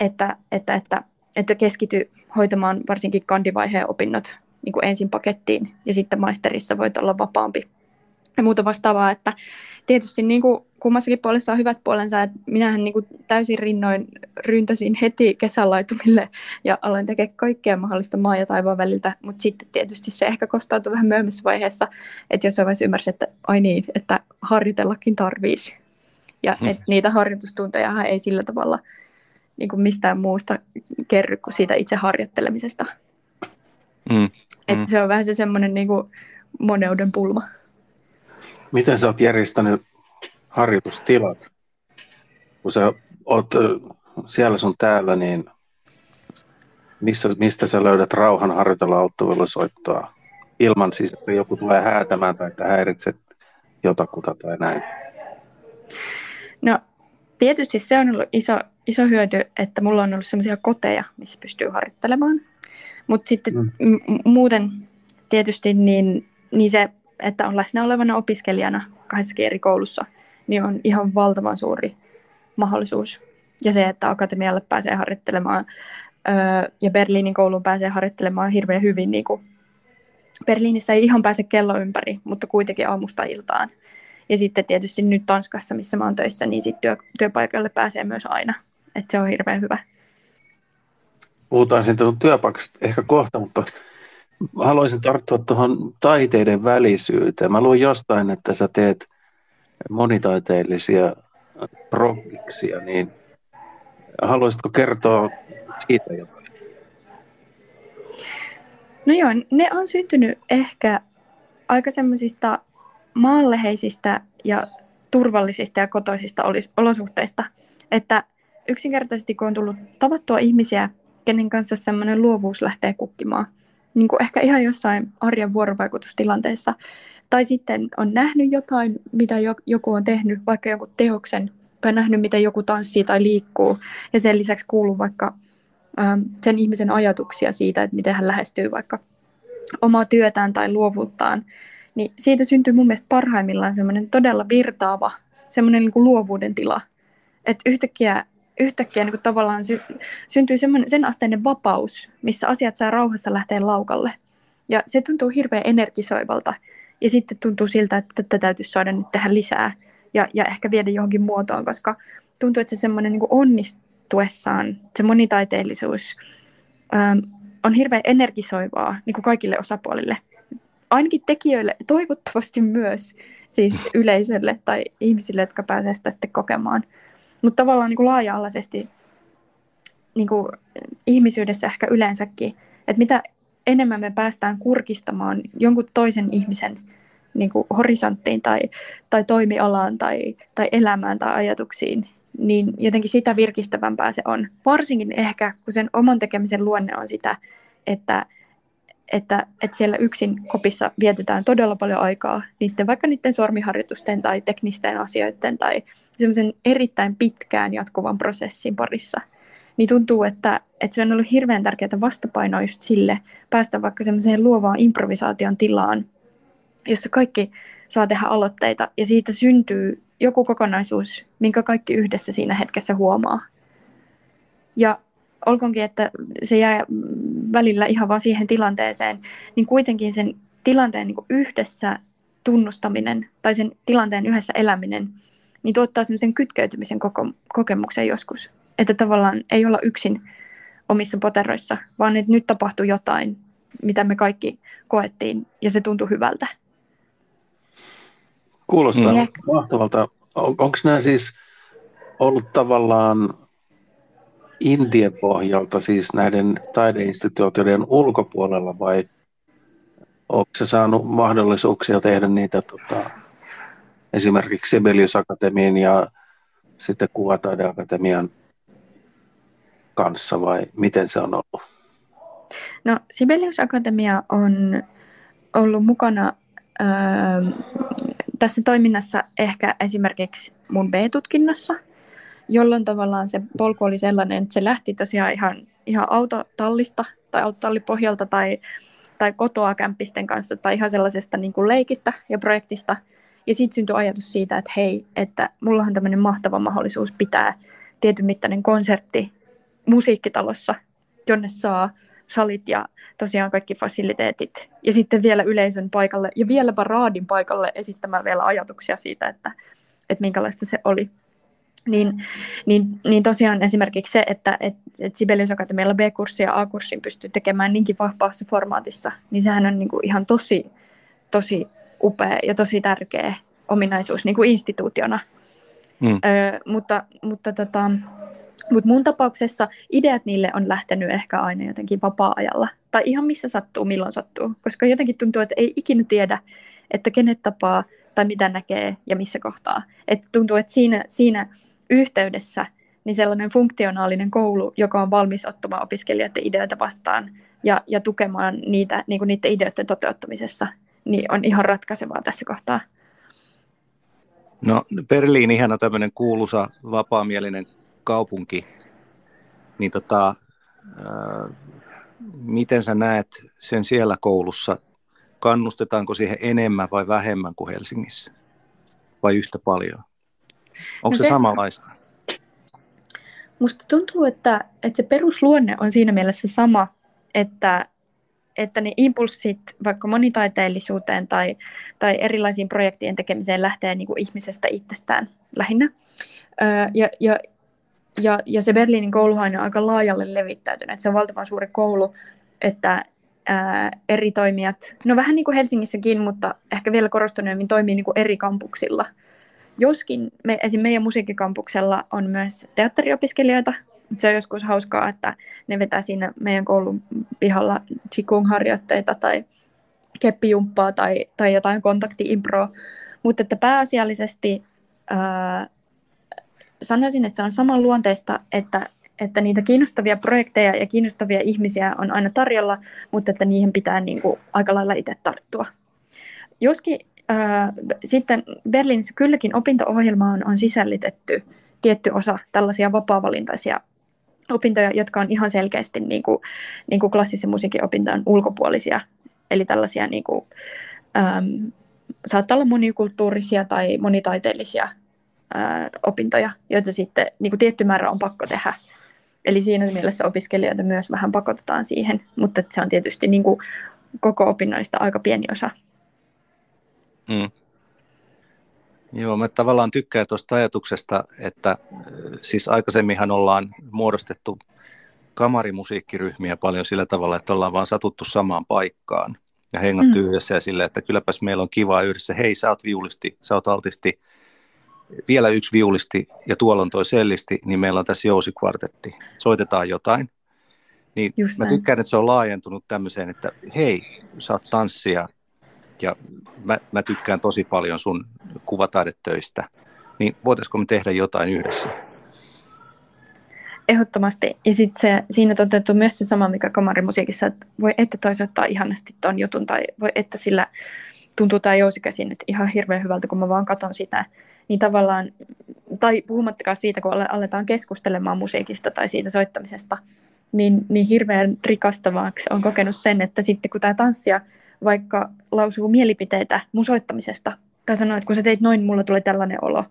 että, että, että, että keskity hoitamaan varsinkin kandivaiheen opinnot niin kuin ensin pakettiin ja sitten maisterissa voit olla vapaampi ja muuta vastaavaa, että tietysti niin kuin kummassakin puolessa on hyvät puolensa, että minähän niin kuin täysin rinnoin ryntäsin heti kesälaitumille ja aloin tekemään kaikkea mahdollista maa ja taivaan väliltä, mutta sitten tietysti se ehkä kostautui vähän myöhemmässä vaiheessa, että jos vaiheessa ymmärsi, että ai niin, että harjoitellakin tarvisi. Ja hmm. että niitä harjoitustunteja ei sillä tavalla niin kuin mistään muusta kerry kuin siitä itse harjoittelemisesta. Mm. Että hmm. se on vähän se semmoinen niin kuin moneuden pulma. Miten sä oot järjestänyt harjoitustilat? Kun sä oot siellä sun täällä, niin missä, mistä sä löydät rauhan harjoitella alttuvelusoittoa ilman siis, että joku tulee häätämään tai että häiritset jotakuta tai näin? No tietysti se on ollut iso, iso hyöty, että mulla on ollut sellaisia koteja, missä pystyy harjoittelemaan. Mutta sitten mm. m- muuten tietysti niin, niin se että on läsnä olevana opiskelijana kahdessa eri koulussa, niin on ihan valtavan suuri mahdollisuus. Ja se, että akatemialle pääsee harjoittelemaan ja Berliinin kouluun pääsee harjoittelemaan hirveän hyvin. Niin kuin Berliinissä ei ihan pääse kello ympäri, mutta kuitenkin aamusta iltaan. Ja sitten tietysti nyt Tanskassa, missä mä oon töissä, niin sitten työ, työpaikalle pääsee myös aina. Että se on hirveän hyvä. Puhutaan sitten työpaikasta ehkä kohta, mutta haluaisin tarttua tuohon taiteiden välisyyteen. Mä luin jostain, että sä teet monitaiteellisia proggiksia, niin haluaisitko kertoa siitä jotain? No joo, ne on syntynyt ehkä aika semmoisista maanleheisistä ja turvallisista ja kotoisista olosuhteista. Että yksinkertaisesti kun on tullut tavattua ihmisiä, kenen kanssa semmoinen luovuus lähtee kukkimaan – niin kuin ehkä ihan jossain arjen vuorovaikutustilanteessa. Tai sitten on nähnyt jotain, mitä joku on tehnyt, vaikka joku teoksen, tai nähnyt, miten joku tanssii tai liikkuu. Ja sen lisäksi kuuluu vaikka ähm, sen ihmisen ajatuksia siitä, että miten hän lähestyy vaikka omaa työtään tai luovuuttaan. Niin siitä syntyy mun mielestä parhaimmillaan semmoinen todella virtaava, semmoinen niin luovuuden tila. Että yhtäkkiä, yhtäkkiä niin kuin tavallaan sy- syntyy sen asteinen vapaus, missä asiat saa rauhassa lähteä laukalle. Ja se tuntuu hirveän energisoivalta. Ja sitten tuntuu siltä, että tätä täytyisi saada nyt tehdä lisää ja, ja ehkä viedä johonkin muotoon, koska tuntuu, että se semmoinen niin onnistuessaan, se monitaiteellisuus ähm, on hirveän energisoivaa niin kuin kaikille osapuolille. Ainakin tekijöille, toivottavasti myös siis yleisölle tai ihmisille, jotka pääsevät sitä sitten kokemaan. Mutta tavallaan niin kuin laaja-alaisesti niin kuin ihmisyydessä ehkä yleensäkin, että mitä enemmän me päästään kurkistamaan jonkun toisen ihmisen niin kuin horisonttiin tai, tai toimialaan tai, tai elämään tai ajatuksiin, niin jotenkin sitä virkistävämpää se on. Varsinkin ehkä, kun sen oman tekemisen luonne on sitä, että, että, että siellä yksin kopissa vietetään todella paljon aikaa niiden, vaikka niiden sormiharjoitusten tai teknisten asioiden tai semmoisen erittäin pitkään jatkuvan prosessin parissa. Niin tuntuu, että, että se on ollut hirveän tärkeää vastapainoa just sille, päästä vaikka semmoiseen luovaan improvisaation tilaan, jossa kaikki saa tehdä aloitteita ja siitä syntyy joku kokonaisuus, minkä kaikki yhdessä siinä hetkessä huomaa. Ja olkoonkin, että se jää välillä ihan vaan siihen tilanteeseen, niin kuitenkin sen tilanteen niin yhdessä tunnustaminen tai sen tilanteen yhdessä eläminen, niin tuottaa semmoisen kytkeytymisen koko, kokemuksen joskus. Että tavallaan ei olla yksin omissa poteroissa, vaan että nyt tapahtuu jotain, mitä me kaikki koettiin, ja se tuntui hyvältä. Kuulostaa mm. mahtavalta. On, Onko nämä siis ollut tavallaan Indien pohjalta, siis näiden taideinstituutioiden ulkopuolella, vai onko se saanut mahdollisuuksia tehdä niitä tota, esimerkiksi Sibelius Akatemian ja sitten Kuvataideakatemian kanssa, vai miten se on ollut? No Sibelius Akatemia on ollut mukana tässä toiminnassa ehkä esimerkiksi mun B-tutkinnossa, jolloin tavallaan se polku oli sellainen, että se lähti tosiaan ihan, ihan autotallista tai autotallipohjalta tai, tai kotoa kämppisten kanssa tai ihan sellaisesta niin kuin leikistä ja projektista. Ja sitten syntyi ajatus siitä, että hei, että mulla on tämmöinen mahtava mahdollisuus pitää tietyn mittainen konsertti musiikkitalossa, jonne saa salit ja tosiaan kaikki fasiliteetit. Ja sitten vielä yleisön paikalle ja vielä raadin paikalle esittämään vielä ajatuksia siitä, että, että minkälaista se oli. Niin, niin, niin tosiaan esimerkiksi se, että et, et Sibelius Akatemialla B-kurssi ja A-kurssin pystyy tekemään niinkin vahvassa formaatissa, niin sehän on niin kuin ihan tosi, tosi upea ja tosi tärkeä ominaisuus niin kuin instituutiona. Mm. Öö, mutta mutta tota, mutta mun tapauksessa ideat niille on lähtenyt ehkä aina jotenkin vapaa-ajalla. Tai ihan missä sattuu, milloin sattuu. Koska jotenkin tuntuu, että ei ikinä tiedä, että kenet tapaa tai mitä näkee ja missä kohtaa. Et tuntuu, että siinä, siinä yhteydessä niin sellainen funktionaalinen koulu, joka on valmis ottamaan opiskelijoiden ideoita vastaan ja, ja tukemaan niitä niin kuin niiden ideoiden toteuttamisessa, niin on ihan ratkaisevaa tässä kohtaa. No Berliin ihana tämmöinen kuuluisa vapaamielinen kaupunki, niin tota, ää, miten sä näet sen siellä koulussa? Kannustetaanko siihen enemmän vai vähemmän kuin Helsingissä? Vai yhtä paljon? Onko no se, se samanlaista? Musta tuntuu, että, että se perusluonne on siinä mielessä sama, että, että ne impulssit vaikka monitaiteellisuuteen tai, tai erilaisiin projektien tekemiseen lähtee niin kuin ihmisestä itsestään lähinnä. Öö, ja, ja ja, ja se Berliinin kouluhan on aika laajalle levittäytynyt. Se on valtavan suuri koulu, että ää, eri toimijat, no vähän niin kuin Helsingissäkin, mutta ehkä vielä korostuneemmin toimii niin kuin eri kampuksilla. Joskin me, esim. meidän musiikkikampuksella on myös teatteriopiskelijoita. Se on joskus hauskaa, että ne vetää siinä meidän koulun pihalla Qigong-harjoitteita tai keppijumppaa tai, tai jotain kontakti-improa. Mutta että pääasiallisesti ää, sanoisin, että se on saman luonteista, että, että niitä kiinnostavia projekteja ja kiinnostavia ihmisiä on aina tarjolla, mutta että niihin pitää niin kuin aika lailla itse tarttua. Joskin äh, sitten Berliinissä kylläkin opinto-ohjelmaan on sisällytetty tietty osa tällaisia vapaavalintaisia opintoja, jotka on ihan selkeästi niin kuin, niin kuin klassisen musiikin opintojen ulkopuolisia. Eli tällaisia niin kuin, ähm, saattaa olla monikulttuurisia tai monitaiteellisia ää, opintoja, joita sitten niin kuin tietty määrä on pakko tehdä. Eli siinä mielessä opiskelijoita myös vähän pakotetaan siihen, mutta se on tietysti niin kuin koko opinnoista aika pieni osa. Mm. Joo, mä tavallaan tykkään tuosta ajatuksesta, että siis aikaisemminhan ollaan muodostettu kamarimusiikkiryhmiä paljon sillä tavalla, että ollaan vaan satuttu samaan paikkaan ja hengattu mm. yhdessä ja sillä, että kylläpäs meillä on kiva yhdessä. Hei, sä oot viulisti, sä oot altisti, vielä yksi viulisti ja tuolla on toi sellisti, niin meillä on tässä jousikvartetti. Soitetaan jotain. Niin Just mä tykkään, että se on laajentunut tämmöiseen, että hei, sä oot tanssia ja mä, mä tykkään tosi paljon sun kuvataidetöistä. Niin voitaisiko me tehdä jotain yhdessä? Ehdottomasti. Ja sitten siinä toteutuu myös se sama, mikä kamarimusiikissa, että voi että toi soittaa ihanasti ton jutun, tai voi että sillä tuntuu tämä jousikäsi nyt ihan hirveän hyvältä, kun mä vaan katson sitä. Niin tavallaan, tai puhumattakaan siitä, kun aletaan keskustelemaan musiikista tai siitä soittamisesta, niin, niin hirveän rikastavaksi on kokenut sen, että sitten kun tämä tanssija vaikka lausuu mielipiteitä mun soittamisesta, tai sanoo, että kun sä teit noin, mulla tuli tällainen olo,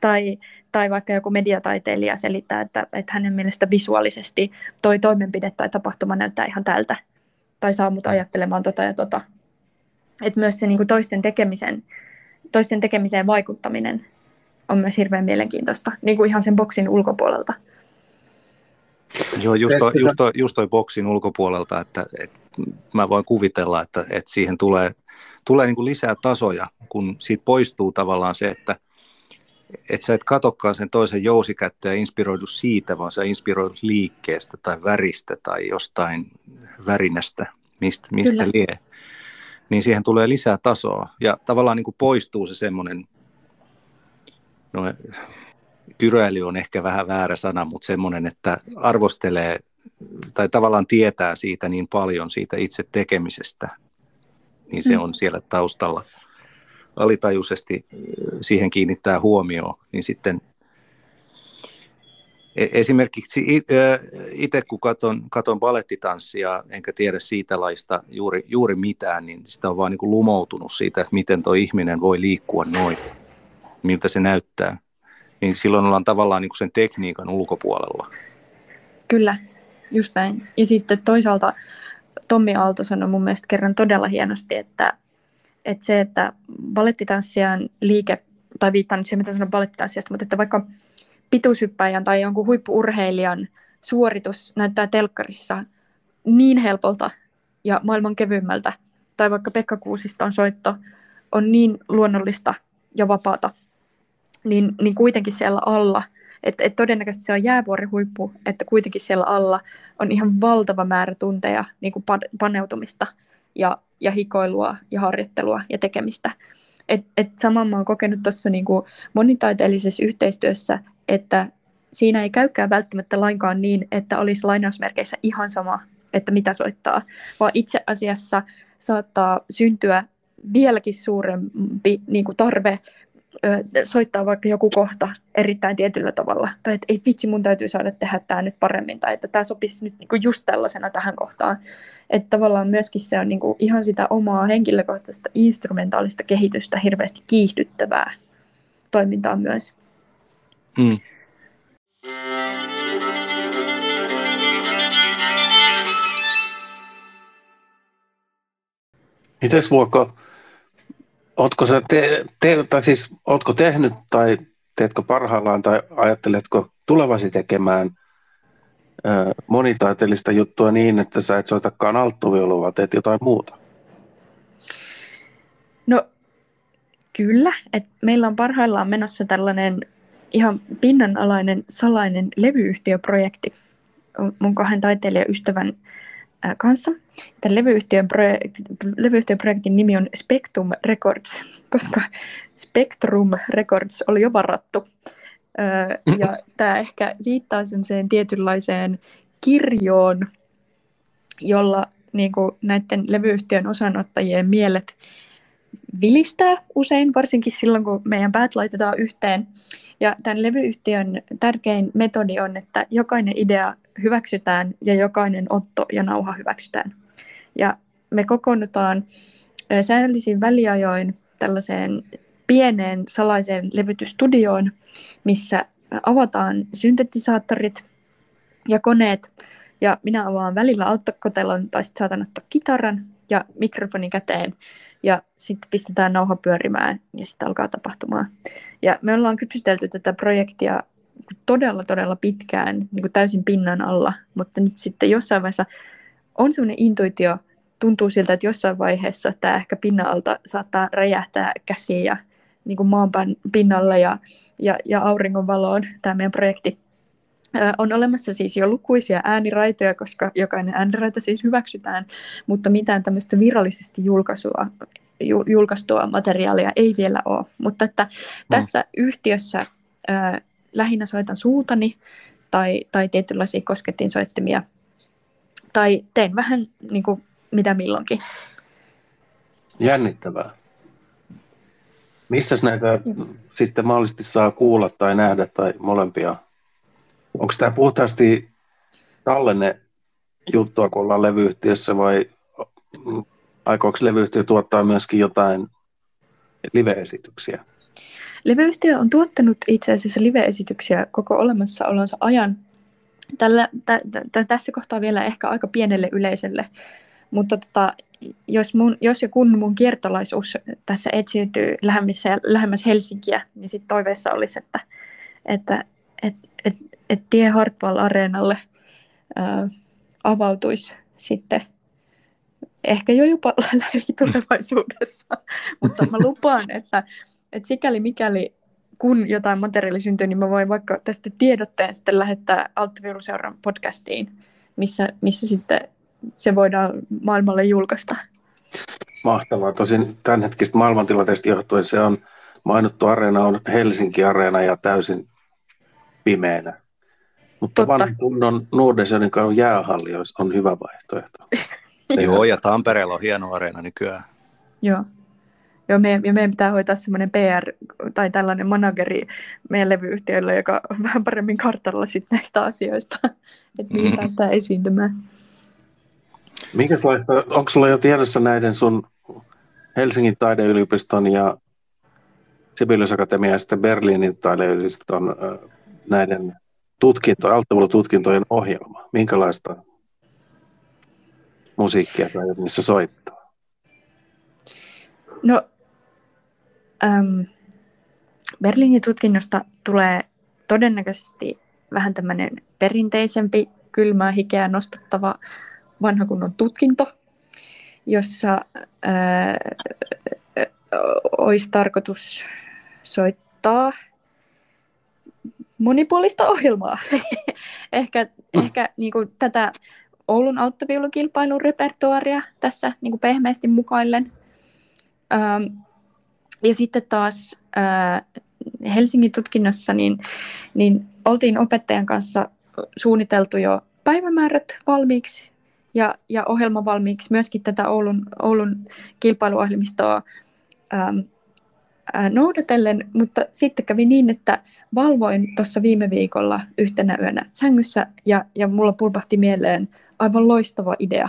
tai, tai vaikka joku mediataiteilija selittää, että, että hänen mielestä visuaalisesti toi toimenpide tai tapahtuma näyttää ihan tältä, tai saa mut ajattelemaan tota ja tota. Että myös se niin kuin toisten, tekemisen, toisten tekemiseen vaikuttaminen on myös hirveän mielenkiintoista, niin kuin ihan sen boksin ulkopuolelta. Joo, just toi, just toi, just toi boksin ulkopuolelta, että, että mä voin kuvitella, että, että siihen tulee, tulee niin kuin lisää tasoja, kun siitä poistuu tavallaan se, että – että sä et katokkaan sen toisen jousikättä ja inspiroidu siitä, vaan sä inspiroidut liikkeestä tai väristä tai jostain värinästä, mistä, mistä lie. Niin siihen tulee lisää tasoa ja tavallaan niin kuin poistuu se semmoinen, no tyräily on ehkä vähän väärä sana, mutta semmoinen, että arvostelee tai tavallaan tietää siitä niin paljon siitä itse tekemisestä, niin se mm. on siellä taustalla alitajuisesti siihen kiinnittää huomioon, niin sitten e, esimerkiksi itse kun katon, katon balettitanssia, enkä tiedä siitä laista juuri, juuri mitään, niin sitä on vaan niin kuin lumoutunut siitä, että miten tuo ihminen voi liikkua noin, miltä se näyttää. Niin silloin ollaan tavallaan niin kuin sen tekniikan ulkopuolella. Kyllä, just näin. Ja sitten toisaalta Tommi Aalto sanoi mun mielestä kerran todella hienosti, että että se, että balettitanssijan liike, tai viittaan nyt siihen, mitä sanon balettitanssijasta, mutta että vaikka pituushyppäjän tai jonkun huippuurheilijan suoritus näyttää telkkarissa niin helpolta ja maailman kevyimmältä, tai vaikka Pekka Kuusiston soitto on niin luonnollista ja vapaata, niin, niin kuitenkin siellä alla, että et todennäköisesti se on jäävuorihuippu, että kuitenkin siellä alla on ihan valtava määrä tunteja niin kuin paneutumista ja ja hikoilua ja harjoittelua ja tekemistä. Et, et saman mä oon kokenut tuossa niinku monitaiteellisessa yhteistyössä, että siinä ei käykään välttämättä lainkaan niin, että olisi lainausmerkeissä ihan sama, että mitä soittaa, vaan itse asiassa saattaa syntyä vieläkin suurempi niin kuin tarve soittaa vaikka joku kohta erittäin tietyllä tavalla, tai että ei vitsi, mun täytyy saada tehdä tämä nyt paremmin, tai että tämä sopisi nyt niinku just tällaisena tähän kohtaan. Että tavallaan myöskin se on niinku ihan sitä omaa henkilökohtaista instrumentaalista kehitystä hirveästi kiihdyttävää toimintaa myös. Mm. Mites Vuokko, Oletko sä te, te, tai siis, ootko tehnyt tai teetkö parhaillaan tai ajatteletko tulevasi tekemään ö, monitaiteellista juttua niin, että sä et soitakaan alttuviulua, vaan teet jotain muuta? No kyllä, että meillä on parhaillaan menossa tällainen ihan pinnanalainen salainen levyyhtiöprojekti mun kahden taiteilijaystävän kanssa. Tämän levyyhtiön, projekti, levyyhtiön projektin nimi on Spectrum Records, koska Spectrum Records oli jo varattu. Ja [laughs] tämä ehkä viittaa sellaiseen tietynlaiseen kirjoon, jolla niin kuin näiden levyyhtiön osanottajien mielet vilistää usein, varsinkin silloin, kun meidän päät laitetaan yhteen. Ja tämän levyyhtiön tärkein metodi on, että jokainen idea hyväksytään ja jokainen otto ja nauha hyväksytään. Ja me kokoonnutaan säännöllisiin väliajoin tällaiseen pieneen salaiseen levytystudioon, missä avataan syntetisaattorit ja koneet, ja minä avaan välillä alttakotelon tai sitten saatan ottaa kitaran ja mikrofonin käteen, ja sitten pistetään nauha pyörimään, ja sitten alkaa tapahtumaan. Ja me ollaan kypsytelty tätä projektia todella, todella pitkään niin kuin täysin pinnan alla, mutta nyt sitten jossain vaiheessa on sellainen intuitio, tuntuu siltä, että jossain vaiheessa tämä ehkä pinnan alta saattaa räjähtää käsiin ja niin kuin maan pinnalle ja, ja, ja auringon valoon tämä meidän projekti. On olemassa siis jo lukuisia ääniraitoja, koska jokainen ääniraita siis hyväksytään, mutta mitään tämmöistä virallisesti julkaisua, julkaistua materiaalia ei vielä ole. Mutta että tässä mm. yhtiössä ö, lähinnä soitan suutani tai, tai tietynlaisia soittimia tai teen vähän niin kuin, mitä milloinkin. Jännittävää. Missä näitä mm. sitten mahdollisesti saa kuulla tai nähdä tai molempia? Onko tämä puhtaasti tallenne juttua, kun ollaan levyyhtiössä vai aikooko levyyhtiö tuottaa myöskin jotain live-esityksiä? Levyyhtiö on tuottanut itse asiassa live-esityksiä koko olemassaolonsa ajan. Tällä, tä, tä, tässä kohtaa vielä ehkä aika pienelle yleisölle, mutta tota, jos, mun, jos ja kun mun kiertolaisuus tässä etsiytyy lähemmäs Helsinkiä, niin sitten toiveessa olisi, että, että et, et, et tie Hartwall-areenalle avautuisi sitten ehkä jo jopa [laughs] tulevaisuudessa, [laughs] mutta mä lupaan, että, että sikäli mikäli kun jotain materiaali syntyy, niin mä voin vaikka tästä tiedotteen sitten lähettää Alttiviruseuran podcastiin, missä, missä sitten se voidaan maailmalle julkaista. Mahtavaa. Tosin tämänhetkistä maailmantilanteesta johtuen se on mainittu areena on Helsinki-areena ja täysin pimeänä. Mutta vanhan kunnon Nordesenin jäähalli on hyvä vaihtoehto. [laughs] Joo, ja Tampereella on hieno areena nykyään. Joo. Joo, meidän, ja meidän pitää hoitaa semmoinen PR tai tällainen manageri meidän levyyhtiöllä, joka on [laughs] vähän paremmin kartalla sit näistä asioista, [laughs] että mihin mm. sitä esiintymään. Minkälaista, onko sulla jo tiedossa näiden sun Helsingin taideyliopiston ja Sibelius ja sitten Berliinin taideyliopiston näiden tutkinto, tutkintojen ohjelma? Minkälaista musiikkia sä aiot niissä soittaa? No, äm, Berliinin tutkinnosta tulee todennäköisesti vähän tämmöinen perinteisempi, kylmää hikeä nostattava vanha kunnon tutkinto, jossa ää, olisi tarkoitus soittaa monipuolista ohjelmaa. [laughs] ehkä ehkä niin kuin tätä Oulun alttoviulukilpailun repertuaria tässä niin kuin pehmeästi mukaillen. Ähm, ja sitten taas äh, Helsingin tutkinnossa niin, niin oltiin opettajan kanssa suunniteltu jo päivämäärät valmiiksi ja, ja ohjelma valmiiksi myöskin tätä Oulun, Oulun kilpailuohjelmistoa ähm, äh, noudatellen, mutta sitten kävi niin, että valvoin tuossa viime viikolla yhtenä yönä sängyssä ja, ja mulla pulpahti mieleen aivan loistava idea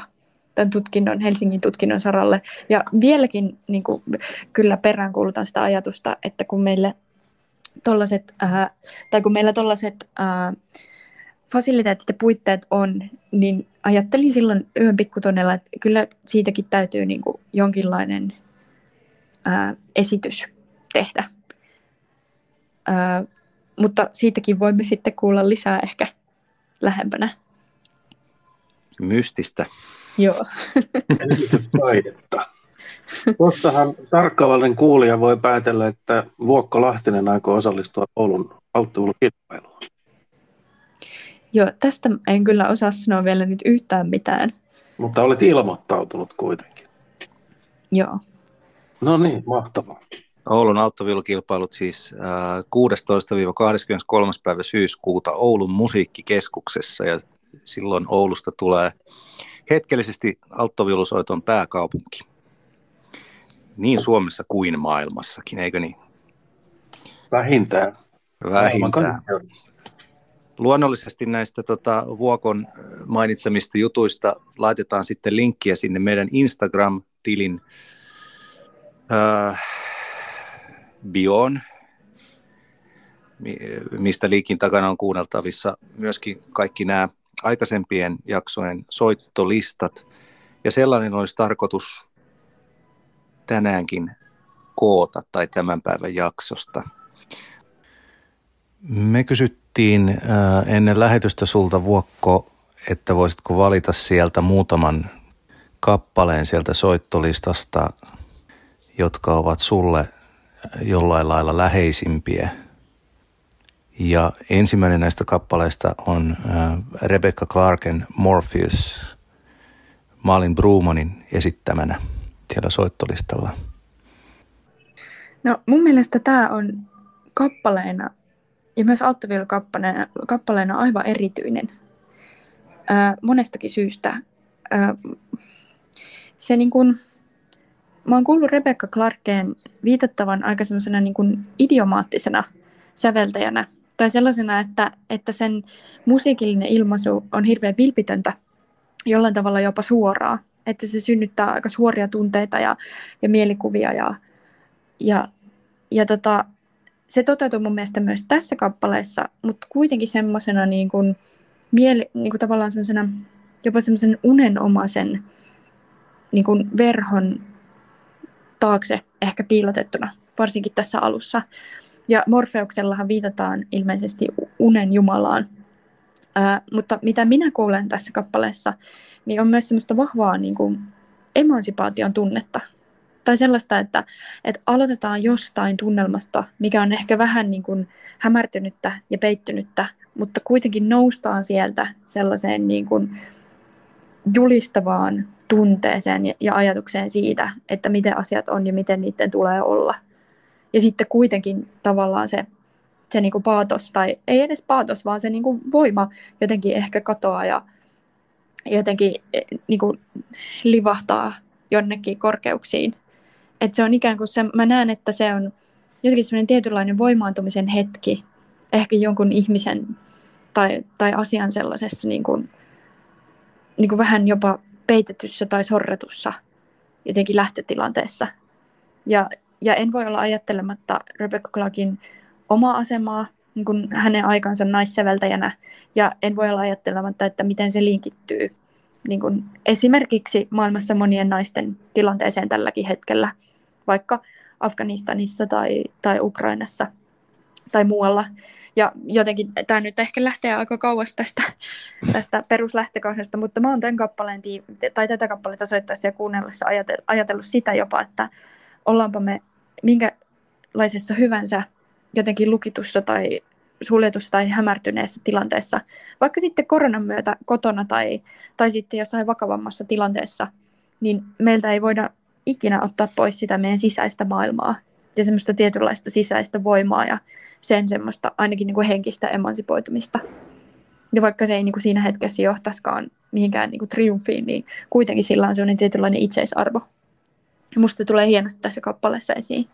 tämän tutkinnon, Helsingin tutkinnon saralle. Ja vieläkin niin kuin, kyllä peräänkuulutan sitä ajatusta, että kun meille tollaset, äh, tai kun meillä tuollaiset äh, fasiliteetit ja puitteet on, niin ajattelin silloin yön pikkutonella, että kyllä siitäkin täytyy niin kuin jonkinlainen ää, esitys tehdä. Ää, mutta siitäkin voimme sitten kuulla lisää ehkä lähempänä. Mystistä. Joo. [laughs] Esitystaidetta. Tuostahan tarkkaavallinen kuulija voi päätellä, että Vuokko Lahtinen aikoo osallistua Oulun alttuulukilpailuun. Joo, tästä en kyllä osaa sanoa vielä nyt yhtään mitään. Mutta olet ilmoittautunut kuitenkin. Joo. No niin, mahtavaa. Oulun auttovilukilpailut siis äh, 16-23. päivä syyskuuta Oulun musiikkikeskuksessa ja silloin Oulusta tulee hetkellisesti alttoviulusoiton pääkaupunki. Niin Suomessa kuin maailmassakin, eikö niin? Vähintään. Vähintään. Luonnollisesti näistä tota, Vuokon mainitsemista jutuista laitetaan sitten linkkiä sinne meidän Instagram-tilin äh, bioon. mistä liikin takana on kuunneltavissa myöskin kaikki nämä aikaisempien jaksojen soittolistat. Ja sellainen olisi tarkoitus tänäänkin koota tai tämän päivän jaksosta. Me kysyttiin äh, ennen lähetystä sulta Vuokko, että voisitko valita sieltä muutaman kappaleen sieltä soittolistasta, jotka ovat sulle jollain lailla läheisimpiä. Ja ensimmäinen näistä kappaleista on äh, Rebecca Clarken Morpheus Malin Brumanin esittämänä siellä soittolistalla. No mun mielestä tämä on kappaleena ja myös Altavilla kappaleena, kappaleena aivan erityinen ää, monestakin syystä. Ää, se niin kuin, mä oon kuullut Rebecca Clarkeen viitattavan aika semmoisena niin kuin idiomaattisena säveltäjänä. Tai sellaisena, että, että sen musiikillinen ilmaisu on hirveän vilpitöntä, jollain tavalla jopa suoraa, että se synnyttää aika suoria tunteita ja, ja mielikuvia ja, ja, ja tota, se toteutuu mun mielestä myös tässä kappaleessa, mutta kuitenkin semmoisena niin kuin, mieli, niin kuin tavallaan semmoisena jopa semmoisen unenomaisen niin kuin verhon taakse ehkä piilotettuna, varsinkin tässä alussa. Ja Morfeuksellahan viitataan ilmeisesti unen jumalaan. Ää, mutta mitä minä kuulen tässä kappaleessa, niin on myös semmoista vahvaa niin kuin emansipaation tunnetta. Tai sellaista, että, että aloitetaan jostain tunnelmasta, mikä on ehkä vähän niin kuin hämärtynyttä ja peittynyttä, mutta kuitenkin noustaan sieltä sellaiseen niin kuin julistavaan tunteeseen ja, ja ajatukseen siitä, että miten asiat on ja miten niiden tulee olla. Ja sitten kuitenkin tavallaan se, se niin kuin paatos, tai ei edes paatos, vaan se niin kuin voima jotenkin ehkä katoaa ja jotenkin e, niin kuin livahtaa jonnekin korkeuksiin. Et se on ikään kuin se, mä näen, että se on jotenkin semmoinen tietynlainen voimaantumisen hetki, ehkä jonkun ihmisen tai, tai asian sellaisessa niin kuin, niin kuin vähän jopa peitetyssä tai sorretussa jotenkin lähtötilanteessa. Ja, ja en voi olla ajattelematta Rebecca Clarkin omaa asemaa niin kuin hänen aikansa naissäveltäjänä, ja en voi olla ajattelematta, että miten se linkittyy niin kuin esimerkiksi maailmassa monien naisten tilanteeseen tälläkin hetkellä, vaikka Afganistanissa tai, tai Ukrainassa tai muualla. Ja jotenkin tämä nyt ehkä lähtee aika kauas tästä, tästä peruslähtökohdasta, mutta mä oon tämän kappaleen, tai tätä kappaletta soittaessa ja kuunnellessa ajatellut sitä jopa, että ollaanpa me minkälaisessa hyvänsä jotenkin lukitussa tai suljetussa tai hämärtyneessä tilanteessa, vaikka sitten koronan myötä kotona tai, tai sitten jossain vakavammassa tilanteessa, niin meiltä ei voida ikinä ottaa pois sitä meidän sisäistä maailmaa ja semmoista tietynlaista sisäistä voimaa ja sen semmoista ainakin niin kuin henkistä emansipoitumista. Ja vaikka se ei niin kuin siinä hetkessä johtaisikaan mihinkään niin kuin triumfiin, niin kuitenkin sillä on sellainen tietynlainen itseisarvo. Ja musta tulee hienosti tässä kappaleessa esiin.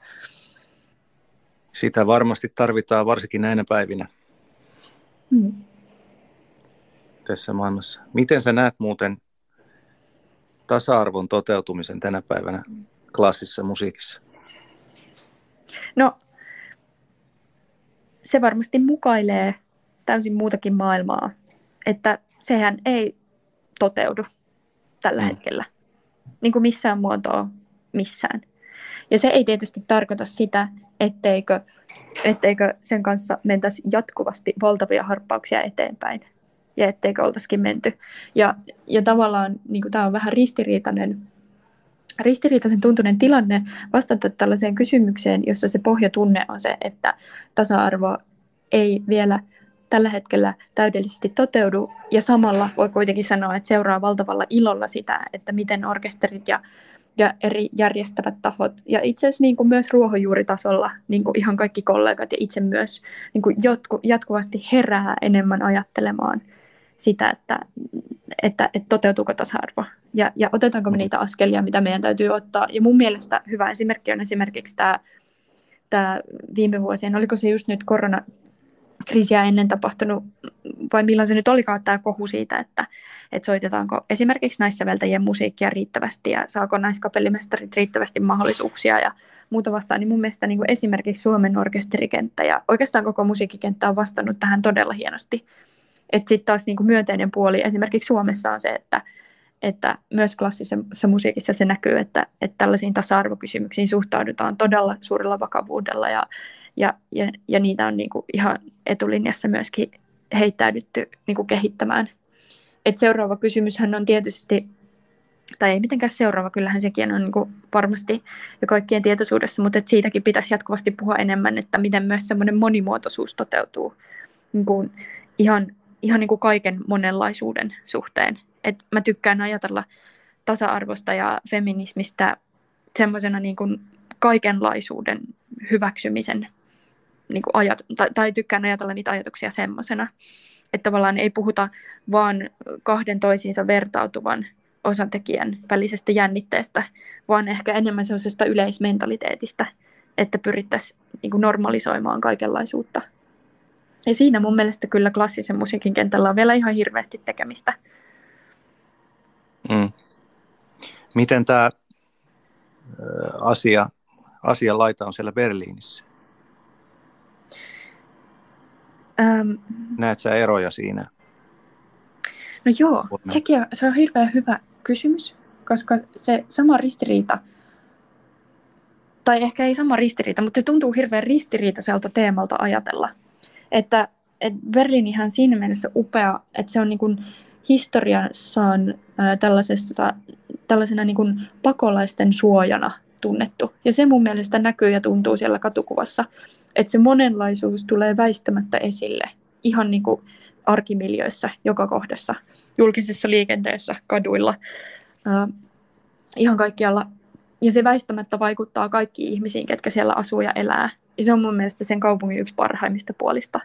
Sitä varmasti tarvitaan varsinkin näinä päivinä hmm. tässä maailmassa. Miten sä näet muuten tasa-arvon toteutumisen tänä päivänä klassissa musiikissa? No, se varmasti mukailee täysin muutakin maailmaa, että sehän ei toteudu tällä mm. hetkellä, niin kuin missään muotoa missään. Ja se ei tietysti tarkoita sitä, etteikö, etteikö sen kanssa mentäisi jatkuvasti valtavia harppauksia eteenpäin ja etteikö oltaisikin menty. Ja, ja tavallaan niin tämä on vähän ristiriitainen ristiriitaisen tuntunen tilanne vastata tällaiseen kysymykseen, jossa se pohjatunne on se, että tasa-arvo ei vielä tällä hetkellä täydellisesti toteudu, ja samalla voi kuitenkin sanoa, että seuraa valtavalla ilolla sitä, että miten orkesterit ja, ja eri järjestävät tahot, ja itse asiassa niin kuin myös ruohonjuuritasolla niin kuin ihan kaikki kollegat ja itse myös niin kuin jatku, jatkuvasti herää enemmän ajattelemaan sitä, että, että, että toteutuuko tasa-arvo ja, ja otetaanko me mm. niitä askelia, mitä meidän täytyy ottaa. Ja mun mielestä hyvä esimerkki on esimerkiksi tämä, tämä viime vuosien, oliko se just nyt korona, kriisiä ennen tapahtunut, vai milloin se nyt olikaan tämä kohu siitä, että, että soitetaanko esimerkiksi naissäveltäjien musiikkia riittävästi ja saako naiskapellimestarit riittävästi mahdollisuuksia ja muuta vastaan, niin mun mielestä niin kuin esimerkiksi Suomen orkesterikenttä ja oikeastaan koko musiikkikenttä on vastannut tähän todella hienosti. Että sitten taas niin myönteinen puoli esimerkiksi Suomessa on se, että, että myös klassisessa musiikissa se näkyy, että, että tällaisiin tasa-arvokysymyksiin suhtaudutaan todella suurella vakavuudella ja, ja, ja, ja niitä on niin ihan etulinjassa myöskin heittäydytty niin kehittämään. Et seuraava kysymyshän on tietysti, tai ei mitenkään seuraava, kyllähän sekin on niin varmasti jo kaikkien tietoisuudessa, mutta et siitäkin pitäisi jatkuvasti puhua enemmän, että miten myös semmoinen monimuotoisuus toteutuu niin ihan, ihan niin kuin kaiken monenlaisuuden suhteen. Et mä tykkään ajatella tasa-arvosta ja feminismistä semmoisena niin kuin kaikenlaisuuden hyväksymisen niin kuin ajat, tai, tai tykkään ajatella niitä ajatuksia semmoisena, että tavallaan ei puhuta vaan kahden toisiinsa vertautuvan osatekijän välisestä jännitteestä, vaan ehkä enemmän sellaisesta yleismentaliteetista, että pyrittäisiin niin normalisoimaan kaikenlaisuutta. Ja siinä mun mielestä kyllä klassisen musiikin kentällä on vielä ihan hirveästi tekemistä. Mm. Miten tämä asia, asian laita on siellä Berliinissä? Ähm, Näet sä eroja siinä? no joo, sekin on, se on hirveän hyvä kysymys, koska se sama ristiriita, tai ehkä ei sama ristiriita, mutta se tuntuu hirveän ristiriitaiselta teemalta ajatella. Että, että Berliinihan siinä mielessä upea, että se on niin kuin historiassaan tällaisessa, tällaisena niin kuin pakolaisten suojana tunnettu. Ja se mun mielestä näkyy ja tuntuu siellä katukuvassa, että se monenlaisuus tulee väistämättä esille ihan niin kuin arkimiljöissä, joka kohdassa, julkisessa liikenteessä, kaduilla, ihan kaikkialla. Ja se väistämättä vaikuttaa kaikkiin ihmisiin, ketkä siellä asuu ja elää. Ja se on mun mielestä sen kaupungin yksi parhaimmista puolista.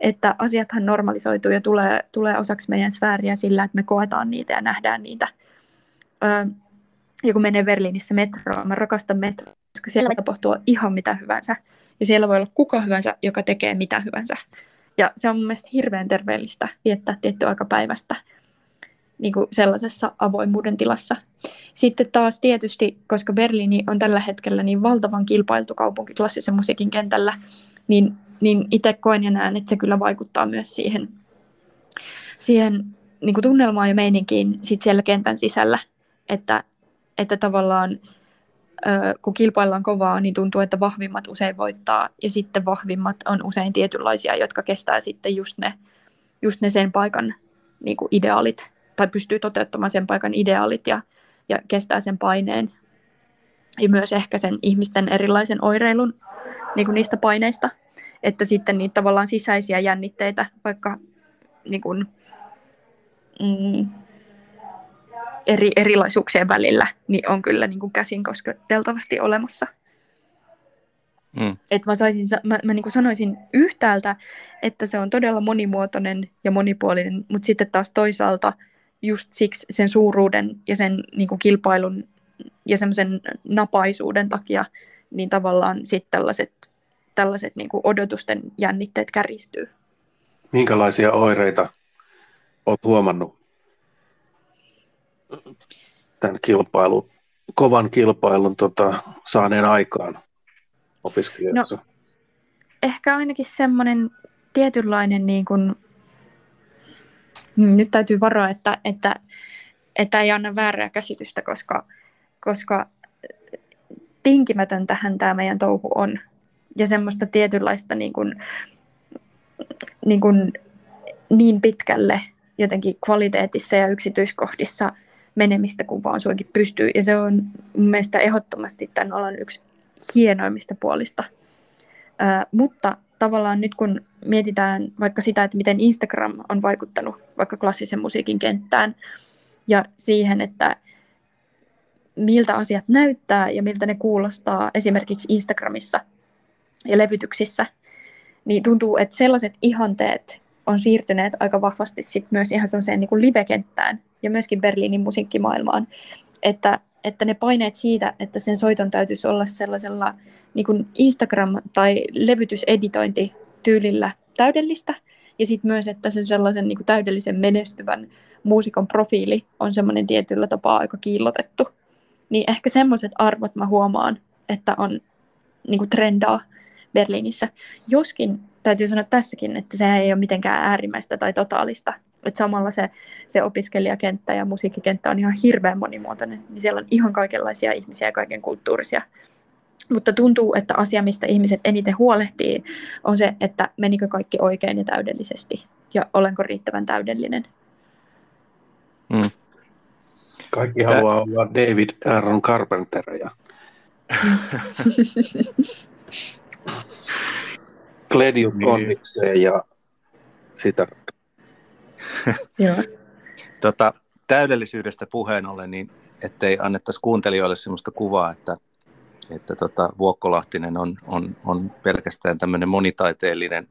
Että asiathan normalisoituu ja tulee, tulee osaksi meidän sfääriä sillä, että me koetaan niitä ja nähdään niitä. Ää, ja kun menee Berliinissä metroon, mä rakastan metroa, koska siellä voi tapahtua ihan mitä hyvänsä. Ja siellä voi olla kuka hyvänsä, joka tekee mitä hyvänsä. Ja se on mun mielestä hirveän terveellistä viettää tietty aika päivästä niin kuin sellaisessa avoimuuden tilassa. Sitten taas tietysti, koska Berliini on tällä hetkellä niin valtavan kilpailtu kaupunki klassisen musiikin kentällä, niin, niin itse koen ja näen, että se kyllä vaikuttaa myös siihen, siihen niin kuin tunnelmaan ja meininkiin sit siellä kentän sisällä, että, että tavallaan kun kilpaillaan kovaa, niin tuntuu, että vahvimmat usein voittaa, ja sitten vahvimmat on usein tietynlaisia, jotka kestää sitten just ne, just ne sen paikan niin kuin ideaalit, tai pystyy toteuttamaan sen paikan ideaalit ja, ja kestää sen paineen, ja myös ehkä sen ihmisten erilaisen oireilun niin kuin niistä paineista, että sitten niitä tavallaan sisäisiä jännitteitä, vaikka niin kuin, mm, eri erilaisuuksien välillä, niin on kyllä niin kuin käsin kosketeltavasti olemassa. Mm. Et mä, saisin, mä, mä niin kuin sanoisin yhtäältä, että se on todella monimuotoinen ja monipuolinen, mutta sitten taas toisaalta just siksi sen suuruuden ja sen niin kuin kilpailun ja semmoisen napaisuuden takia, niin tavallaan sitten tällaiset, tällaiset niin kuin odotusten jännitteet kärjistyy. Minkälaisia oireita olet huomannut tämän kilpailun, kovan kilpailun tota, saaneen aikaan opiskelijoissa? No, ehkä ainakin semmoinen tietynlainen, niin kuin, nyt täytyy varoa, että, että, että ei anna väärää käsitystä, koska, koska tinkimätöntähän tämä meidän touhu on. Ja semmoista tietynlaista niin, kuin, niin, kuin, niin pitkälle jotenkin kvaliteetissa ja yksityiskohdissa menemistä, kun vaan suinkin pystyy. Ja se on mun mielestä ehdottomasti tämän alan yksi hienoimmista puolista. Ää, mutta tavallaan nyt kun mietitään vaikka sitä, että miten Instagram on vaikuttanut vaikka klassisen musiikin kenttään ja siihen, että miltä asiat näyttää ja miltä ne kuulostaa esimerkiksi Instagramissa ja levytyksissä, niin tuntuu, että sellaiset ihanteet on siirtyneet aika vahvasti sit myös ihan sellaiseen niin live-kenttään ja myöskin Berliinin musiikkimaailmaan, että, että ne paineet siitä, että sen soiton täytyisi olla sellaisella niin kuin Instagram- tai levytyseditointityylillä täydellistä. Ja sitten myös, että se sellaisen niin kuin täydellisen menestyvän muusikon profiili on semmoinen tietyllä tapaa aika kiillotettu. Niin ehkä semmoiset arvot mä huomaan, että on niin kuin trendaa Berliinissä. Joskin täytyy sanoa tässäkin, että se ei ole mitenkään äärimmäistä tai totaalista. Että samalla se, se opiskelijakenttä ja musiikkikenttä on ihan hirveän monimuotoinen. Niin siellä on ihan kaikenlaisia ihmisiä ja kaiken kulttuurisia. Mutta tuntuu, että asia, mistä ihmiset eniten huolehtii, on se, että menikö kaikki oikein ja täydellisesti. Ja olenko riittävän täydellinen. Mm. Kaikki haluaa olla David Aaron Carpenter ja Gledium niin. ja sitä. Joo. tota, täydellisyydestä puheen ollen, niin ettei annettaisi kuuntelijoille sellaista kuvaa, että, että tota, Vuokkolahtinen on, on, on pelkästään tämmöinen monitaiteellinen,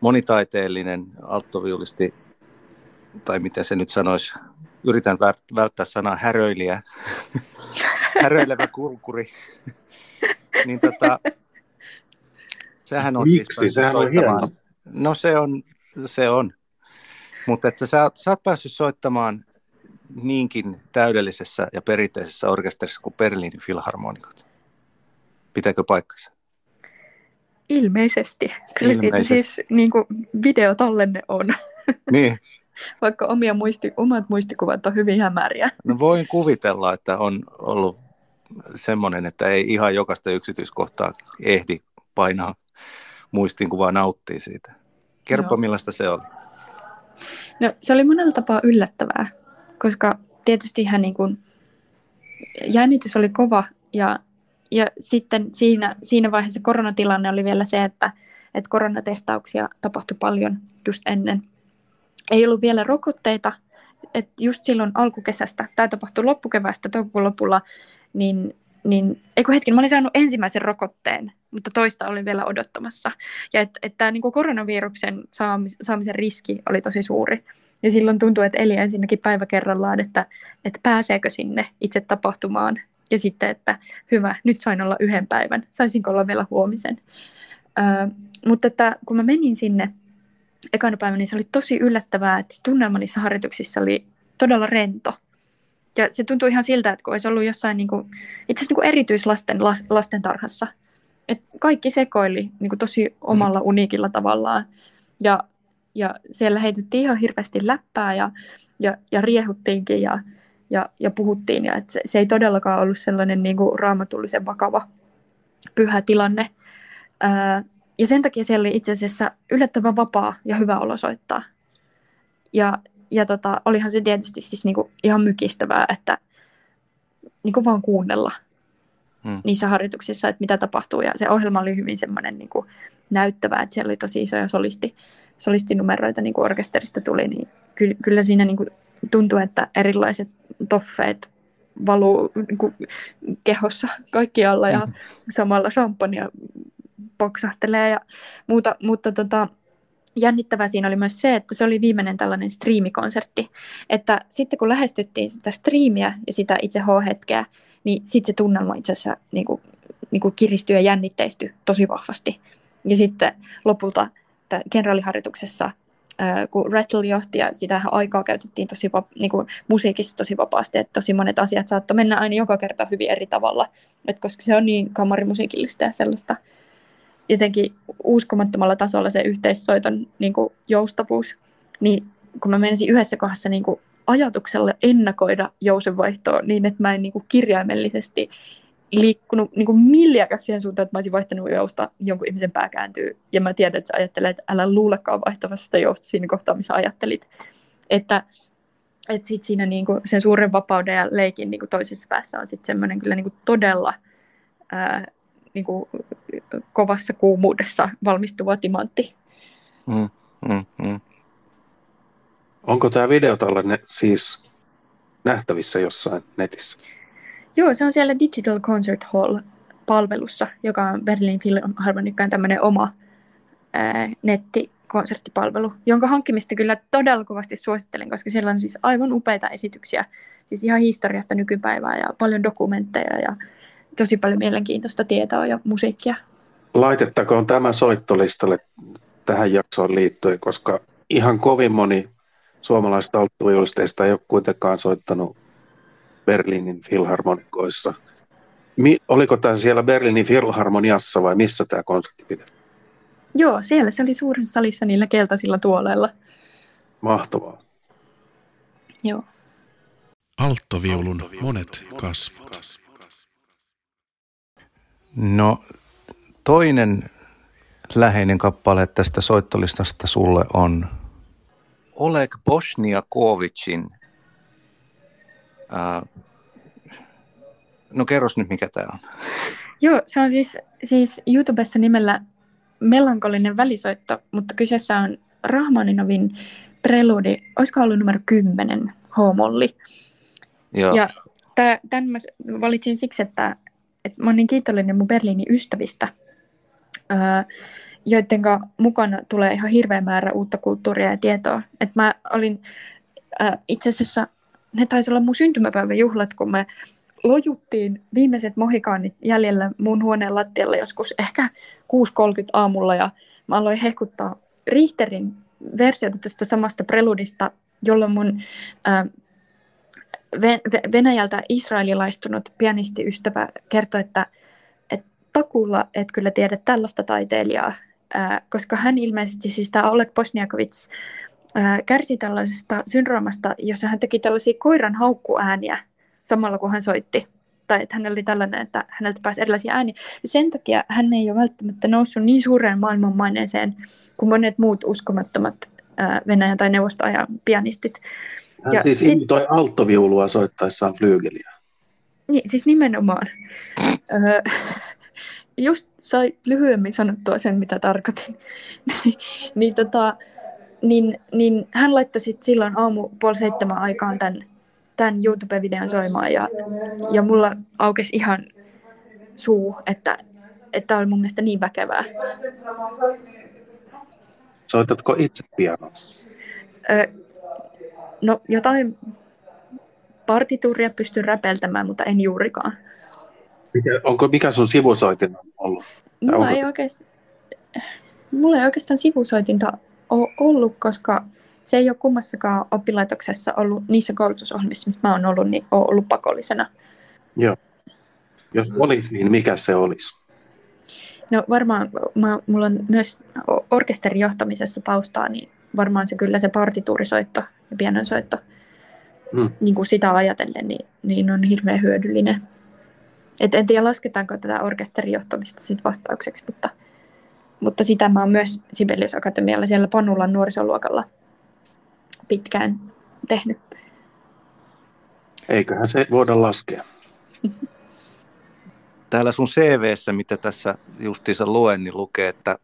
monitaiteellinen alttoviulisti, tai miten se nyt sanoisi, yritän välttää sanaa häröilijä, [laughs] häröilevä kurkuri. [laughs] niin tota, sehän on Miksi? siis sehän on hieno. No se on, se on. Mutta että sä, sä oot päässyt soittamaan niinkin täydellisessä ja perinteisessä orkesterissa kuin Berliinin filharmonikot. Pitääkö paikkansa? Ilmeisesti. Kyllä Ilmeisesti. siitä siis niin kuin videotallenne on. [laughs] Niin. Vaikka omia muisti, omat muistikuvat on hyvin hämäriä. No voin kuvitella, että on ollut semmoinen, että ei ihan jokaista yksityiskohtaa ehdi painaa vaan nauttii siitä. Kerro, millaista se oli. No, se oli monella tapaa yllättävää, koska tietysti ihan niin kuin jännitys oli kova ja, ja sitten siinä, siinä vaiheessa koronatilanne oli vielä se, että, että koronatestauksia tapahtui paljon just ennen. Ei ollut vielä rokotteita, että just silloin alkukesästä, tämä tapahtui loppukevästä, toukokuun lopulla, niin, niin eikö hetken, mä olin saanut ensimmäisen rokotteen, mutta toista olin vielä odottamassa. Ja että et tämä niin koronaviruksen saamis, saamisen riski oli tosi suuri. Ja silloin tuntui, että eli ensinnäkin päivä kerrallaan, että, että pääseekö sinne itse tapahtumaan. Ja sitten, että hyvä, nyt sain olla yhden päivän, saisinko olla vielä huomisen. Ö, mutta että kun mä menin sinne ekana päivänä, niin se oli tosi yllättävää, että tunnelma niissä harjoituksissa oli todella rento. Ja se tuntui ihan siltä, että kun olisi ollut jossain niin kuin, itse asiassa niin kuin erityislasten las, lasten tarhassa. Et kaikki sekoili niin kuin tosi omalla mm. uniikilla tavallaan. Ja, ja siellä heitettiin ihan hirveästi läppää ja, ja, ja riehuttiinkin ja, ja, ja puhuttiin. Ja et se, se ei todellakaan ollut sellainen niin kuin raamatullisen vakava pyhä tilanne. Ää, ja sen takia siellä oli itse asiassa yllättävän vapaa ja hyvä olosoittaa. Ja, ja tota, olihan se tietysti siis niinku ihan mykistävää, että niinku vaan kuunnella hmm. niissä harjoituksissa, että mitä tapahtuu. Ja se ohjelma oli hyvin semmoinen niinku näyttävä, että siellä oli tosi isoja solisti, solistinumeroita niin kuin orkesterista tuli, niin ky- kyllä siinä niinku tuntuu, että erilaiset toffeet valuu niin kuin kehossa kaikkialla ja hmm. samalla champagnea poksahtelee ja muuta, mutta tota, jännittävää siinä oli myös se, että se oli viimeinen tällainen striimikonsertti. Että sitten kun lähestyttiin sitä striimiä ja sitä itse H-hetkeä, niin sitten se tunnelma itse asiassa niin kuin, niin kuin kiristyi ja jännitteistyi tosi vahvasti. Ja sitten lopulta kenraaliharjoituksessa, kun Rattle johti ja sitä aikaa käytettiin tosi niin kuin musiikissa tosi vapaasti, että tosi monet asiat saattoi mennä aina joka kerta hyvin eri tavalla, että koska se on niin kamarimusiikillista ja sellaista jotenkin uskomattomalla tasolla se yhteissoiton niin kuin joustavuus, niin kun mä menisin yhdessä kohdassa niin kuin ajatuksella ennakoida jousenvaihtoa niin, että mä en niin kuin kirjaimellisesti liikkunut niin kuin milliäkäs siihen suuntaan, että mä olisin vaihtanut jousta, jonkun ihmisen pää kääntyy, ja mä tiedän, että sä ajattelet, että älä luulekaan vaihtavasta sitä jousta siinä kohtaa, missä ajattelit. Että, että sit siinä niin kuin sen suuren vapauden ja leikin niin kuin toisessa päässä on sitten semmoinen kyllä niin kuin todella ää, niin kuin, kovassa kuumuudessa valmistuva timantti. Mm, mm, mm. Onko tämä videotallenne siis nähtävissä jossain netissä? Joo, se on siellä Digital Concert Hall-palvelussa, joka on Berlin Philharmonicaan tämmöinen oma ää, nettikonserttipalvelu, jonka hankkimista kyllä todella kovasti suosittelen, koska siellä on siis aivan upeita esityksiä, siis ihan historiasta nykypäivää ja paljon dokumentteja ja tosi paljon mielenkiintoista tietoa ja musiikkia. Laitettakoon tämä soittolistalle tähän jaksoon liittyen, koska ihan kovin moni suomalaista alttuviulisteista ei ole kuitenkaan soittanut Berliinin filharmonikoissa. Mi- oliko tämä siellä Berliinin filharmoniassa vai missä tämä konsertti pidettiin? Joo, siellä se oli suuressa salissa niillä keltaisilla tuoleilla. Mahtavaa. Joo. Alttoviulun monet kasvot. No toinen läheinen kappale tästä soittolistasta sulle on Oleg Bosniakovicin. Äh, no kerros nyt mikä tämä on. Joo, se on siis, siis YouTubessa nimellä Melankolinen välisoitto, mutta kyseessä on Rahmaninovin preludi, olisiko ollut numero 10, H-molli. Joo. Ja tämän mä valitsin siksi, että, että mä oon niin kiitollinen mun Berliinin ystävistä, ää, joiden mukana tulee ihan hirveä määrä uutta kulttuuria ja tietoa. Et mä olin itse asiassa, ne taisi olla mun syntymäpäiväjuhlat, kun me lojuttiin viimeiset mohikaanit jäljellä mun huoneen lattialla joskus ehkä 6.30 aamulla. Ja mä aloin hehkuttaa Richterin versiota tästä samasta preludista, jolloin mun ää, Venäjältä israelilaistunut pianistiystävä kertoi, että, että takuulla et kyllä tiedä tällaista taiteilijaa, ää, koska hän ilmeisesti, siis tämä Oleg Bosniakovits, ää, kärsi tällaisesta syndroomasta, jossa hän teki tällaisia koiran haukkuääniä samalla kun hän soitti. Tai että hänellä oli tällainen, että häneltä pääsi erilaisia ääniä. Ja sen takia hän ei ole välttämättä noussut niin suureen maailmanmaineeseen kuin monet muut uskomattomat Venäjän tai neuvostoajan pianistit. Hän ja siis sit... imitoi alttoviulua soittaessaan flyygeliä. Niin, siis nimenomaan. öö, just sai lyhyemmin sanottua sen, mitä tarkoitin. [laughs] niin, tota, niin, niin hän laittoi sit silloin aamu puoli seitsemän aikaan tämän, tämän YouTube-videon soimaan ja, ja mulla aukesi ihan suu, että että oli mun mielestä niin väkevää. Soitatko itse pianoa? Öö, No jotain partituuria pystyn räpeltämään, mutta en juurikaan. Mikä, onko, mikä sun sivusoitin on ollut? Mulla onko... ei, oikeastaan, mulla ei oikeastaan sivusoitinta ole ollut, koska se ei ole kummassakaan oppilaitoksessa ollut niissä koulutusohjelmissa, missä mä oon ollut, niin on ollut pakollisena. Joo. Jos olisi, niin mikä se olisi? No varmaan, mä, mulla on myös orkesterijohtamisessa taustaa, niin varmaan se kyllä se partituurisoitto ja pianonsoitto mm. niin kuin sitä ajatellen, niin, niin on hirveän hyödyllinen. Et en tiedä, lasketaanko tätä orkesterijohtamista sit vastaukseksi, mutta, mutta sitä mä oon myös Sibelius Akatemialla siellä Panulan nuorisoluokalla pitkään tehnyt. Eiköhän se voida laskea. [laughs] Täällä sun CVssä, mitä tässä justiinsa luen, niin lukee, että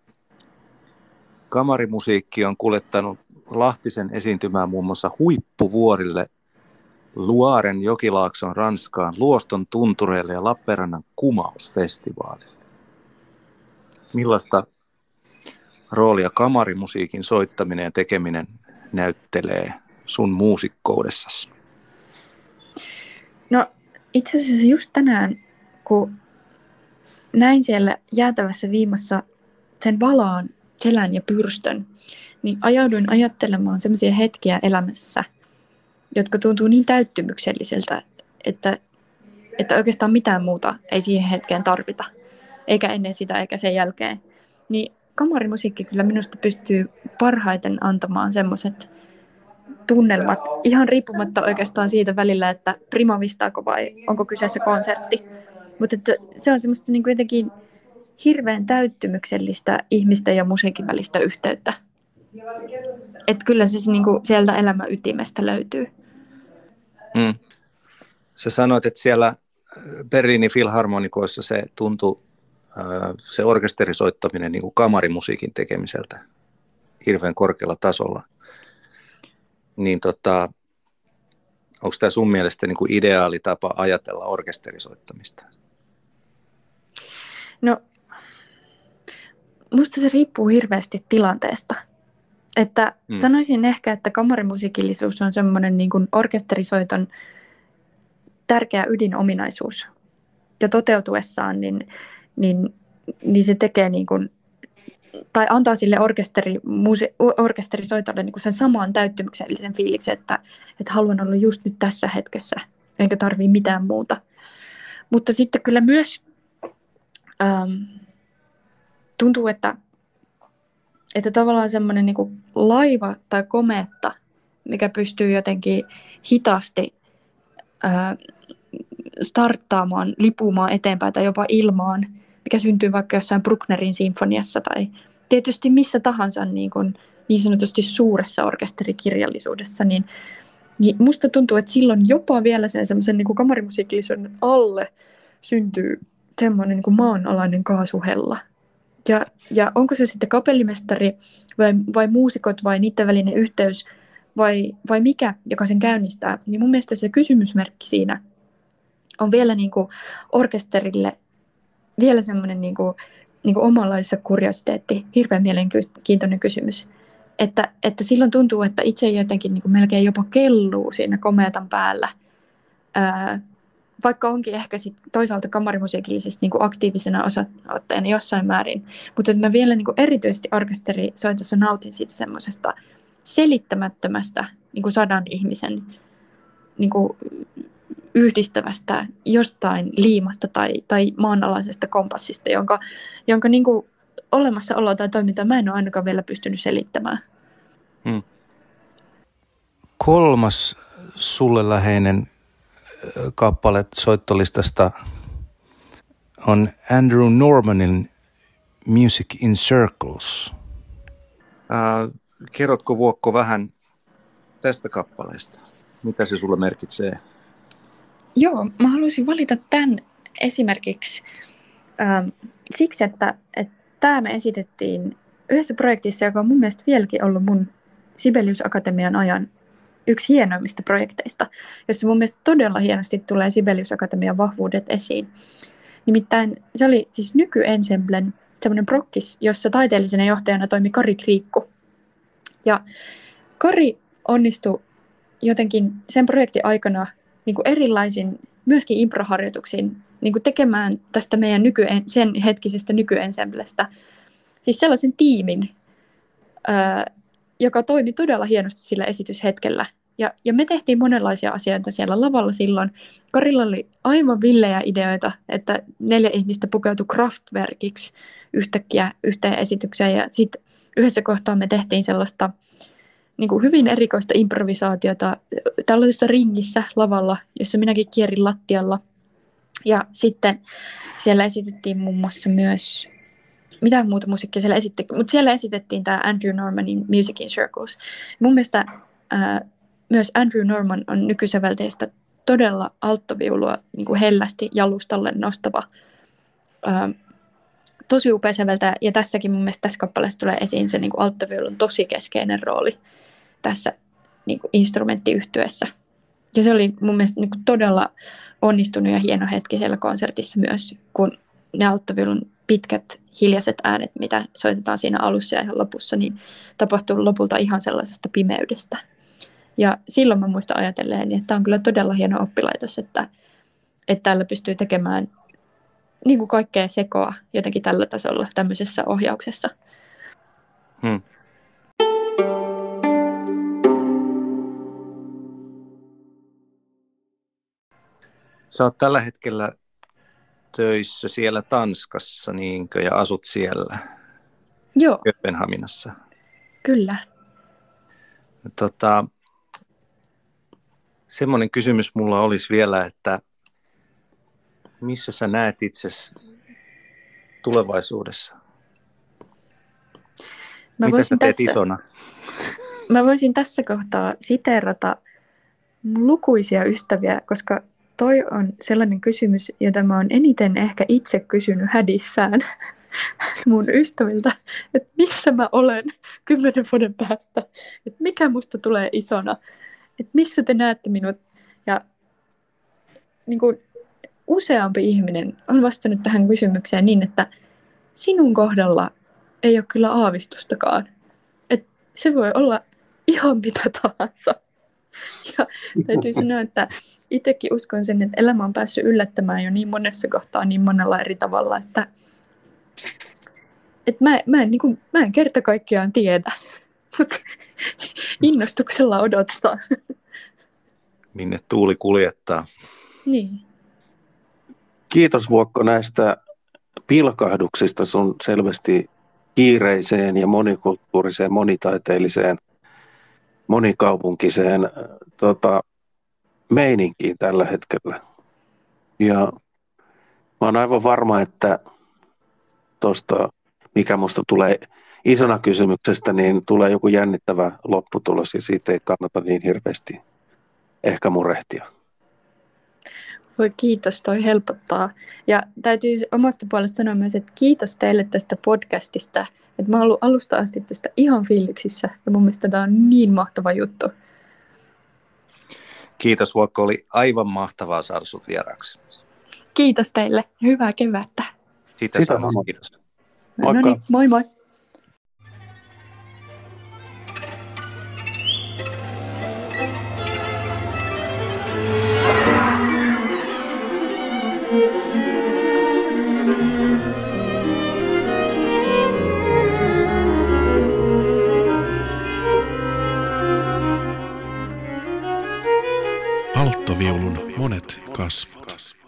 kamarimusiikki on kuljettanut Lahtisen esiintymään muun muassa huippuvuorille Luaren jokilaakson Ranskaan, Luoston tuntureille ja Lappeenrannan kumausfestivaalille. Millaista roolia kamarimusiikin soittaminen ja tekeminen näyttelee sun muusikkoudessasi? No itse asiassa just tänään, kun näin siellä jäätävässä viimassa sen valaan selän ja pyrstön, niin ajauduin ajattelemaan sellaisia hetkiä elämässä, jotka tuntuu niin täyttymykselliseltä, että, että oikeastaan mitään muuta ei siihen hetkeen tarvita, eikä ennen sitä eikä sen jälkeen. Niin kamarimusiikki kyllä minusta pystyy parhaiten antamaan semmoiset tunnelmat, ihan riippumatta oikeastaan siitä välillä, että primavistaako vai onko kyseessä konsertti. Mutta se on semmoista niin kuin jotenkin hirveän täyttymyksellistä ihmisten ja musiikin välistä yhteyttä. Että kyllä se niinku sieltä elämän ytimestä löytyy. Mm. Sä sanoit, että siellä Berliinin filharmonikoissa se tuntui, se orkesterisoittaminen niin kuin kamarimusiikin tekemiseltä hirveän korkealla tasolla. Niin tota, onko tämä sun mielestä niin kuin ideaali tapa ajatella orkesterisoittamista? No musta se riippuu hirveästi tilanteesta. Että hmm. sanoisin ehkä, että kamarimusiikillisuus on semmoinen niin kuin orkesterisoiton tärkeä ydinominaisuus. Ja toteutuessaan, niin, niin, niin se tekee niin kuin tai antaa sille orkesteri, muuse, orkesterisoitajalle niin sen saman täyttymyksellisen fiiliksen, että, että haluan olla just nyt tässä hetkessä, enkä tarvii mitään muuta. Mutta sitten kyllä myös ähm, tuntuu, että, että tavallaan semmoinen niin laiva tai kometta, mikä pystyy jotenkin hitaasti äh, starttaamaan, lipumaan eteenpäin tai jopa ilmaan, mikä syntyy vaikka jossain Brucknerin sinfoniassa tai tietysti missä tahansa niin, kuin, niin sanotusti suuressa orkesterikirjallisuudessa, niin, niin musta tuntuu, että silloin jopa vielä sen semmoisen niin kamarimusiikillisuuden alle syntyy semmoinen niin maanalainen kaasuhella. Ja, ja onko se sitten kapellimestari vai, vai muusikot vai niiden välinen yhteys vai, vai mikä, joka sen käynnistää, niin mun mielestä se kysymysmerkki siinä on vielä niin kuin orkesterille vielä semmoinen niin kuin, niin kuin omanlaisessa kuriositeetti, hirveän mielenkiintoinen kysymys. Että, että silloin tuntuu, että itse jotenkin niin kuin melkein jopa kelluu siinä komeatan päällä, ää, vaikka onkin ehkä sit toisaalta kamarimusiikillisesti niin aktiivisena osaottajana jossain määrin. Mutta että mä vielä niin kuin erityisesti orkesterisoitossa nautin siitä semmoisesta selittämättömästä niin kuin sadan ihmisen niin kuin yhdistävästä jostain liimasta tai, tai maanalaisesta kompassista, jonka, jonka niin kuin olemassaoloa tai toimintaa mä en ole ainakaan vielä pystynyt selittämään. Hmm. Kolmas sulle läheinen kappale soittolistasta on Andrew Normanin Music in Circles. Äh, kerrotko Vuokko vähän tästä kappaleesta? Mitä se sulle merkitsee? Joo, mä haluaisin valita tämän esimerkiksi ähm, siksi, että, että tämä me esitettiin yhdessä projektissa, joka on mun mielestä vieläkin ollut mun Sibelius Akatemian ajan yksi hienoimmista projekteista, jossa mun mielestä todella hienosti tulee Sibelius Akatemian vahvuudet esiin. Nimittäin se oli siis nykyensemblen semmoinen prokkis, jossa taiteellisena johtajana toimi Kari Kriikku. Ja Kari onnistui jotenkin sen projektin aikana niin kuin erilaisin myöskin improharjoituksiin niin kuin tekemään tästä meidän nyky, sen hetkisestä nykyensemblestä siis sellaisen tiimin, ää, joka toimi todella hienosti sillä esityshetkellä. Ja, ja me tehtiin monenlaisia asioita siellä lavalla silloin. Karilla oli aivan villejä ideoita, että neljä ihmistä pukeutui Kraftwerkiksi yhtäkkiä yhteen esitykseen. Ja sitten yhdessä kohtaa me tehtiin sellaista – niin kuin hyvin erikoista improvisaatiota tällaisessa ringissä lavalla, jossa minäkin kierin lattialla. Ja sitten siellä esitettiin muun muassa myös, mitä muuta musiikkia siellä esitettiin, mutta siellä esitettiin tämä Andrew Normanin Music in Circles. Mun mielestä ää, myös Andrew Norman on nykysävelteistä todella alttoviulua niin kuin hellästi jalustalle nostava ää, tosi upea säveltäjä. Ja tässäkin mun mielestä tässä kappaleessa tulee esiin se niin kuin alttoviulun tosi keskeinen rooli tässä niin kuin instrumenttiyhtyessä. Ja se oli mun mielestä niin kuin todella onnistunut ja hieno hetki siellä konsertissa myös, kun ne alttavilun pitkät hiljaiset äänet, mitä soitetaan siinä alussa ja ihan lopussa, niin tapahtuu lopulta ihan sellaisesta pimeydestä. Ja silloin mä muistan ajatelleen, että tämä on kyllä todella hieno oppilaitos, että, että täällä pystyy tekemään niin kuin kaikkea sekoa jotenkin tällä tasolla tämmöisessä ohjauksessa. Hmm. Sä oot tällä hetkellä töissä siellä Tanskassa, niinkö, ja asut siellä Joo. Kööpenhaminassa. Kyllä. Tota, semmoinen kysymys mulla olisi vielä, että missä sä näet itsesi tulevaisuudessa? Mä Mitä sä teet tässä, isona? Mä voisin tässä kohtaa siteerata lukuisia ystäviä, koska toi on sellainen kysymys, jota mä oon eniten ehkä itse kysynyt hädissään [laughs] mun ystäviltä, että missä mä olen kymmenen vuoden päästä, että mikä musta tulee isona, että missä te näette minut. Ja niin kuin, useampi ihminen on vastannut tähän kysymykseen niin, että sinun kohdalla ei ole kyllä aavistustakaan. Että se voi olla ihan mitä tahansa. [laughs] Ja täytyy sanoa, että itsekin uskon sen, että elämä on päässyt yllättämään jo niin monessa kohtaa niin monella eri tavalla, että, että mä, mä, en, niin kuin, mä en kerta kaikkiaan tiedä, [laughs] mutta innostuksella odottaa. [laughs] Minne tuuli kuljettaa. Niin. Kiitos Vuokko näistä pilkahduksista sun selvästi kiireiseen ja monikulttuuriseen, monitaiteelliseen, monikaupunkiseen äh, tota, meininkiin tällä hetkellä. Ja mä oon aivan varma, että tuosta, mikä musta tulee isona kysymyksestä, niin tulee joku jännittävä lopputulos ja siitä ei kannata niin hirveästi ehkä murehtia. Voi kiitos, toi helpottaa. Ja täytyy omasta puolesta sanoa myös, että kiitos teille tästä podcastista. Että mä oon ollut alusta asti tästä ihan fiiliksissä ja mun mielestä tämä on niin mahtava juttu. Kiitos Vuokko, oli aivan mahtavaa saada sut vieraaksi. Kiitos teille ja hyvää kevättä. Sitä, Sitä samoin. Kiitos. Moikka. No niin, moi moi. Kasvot.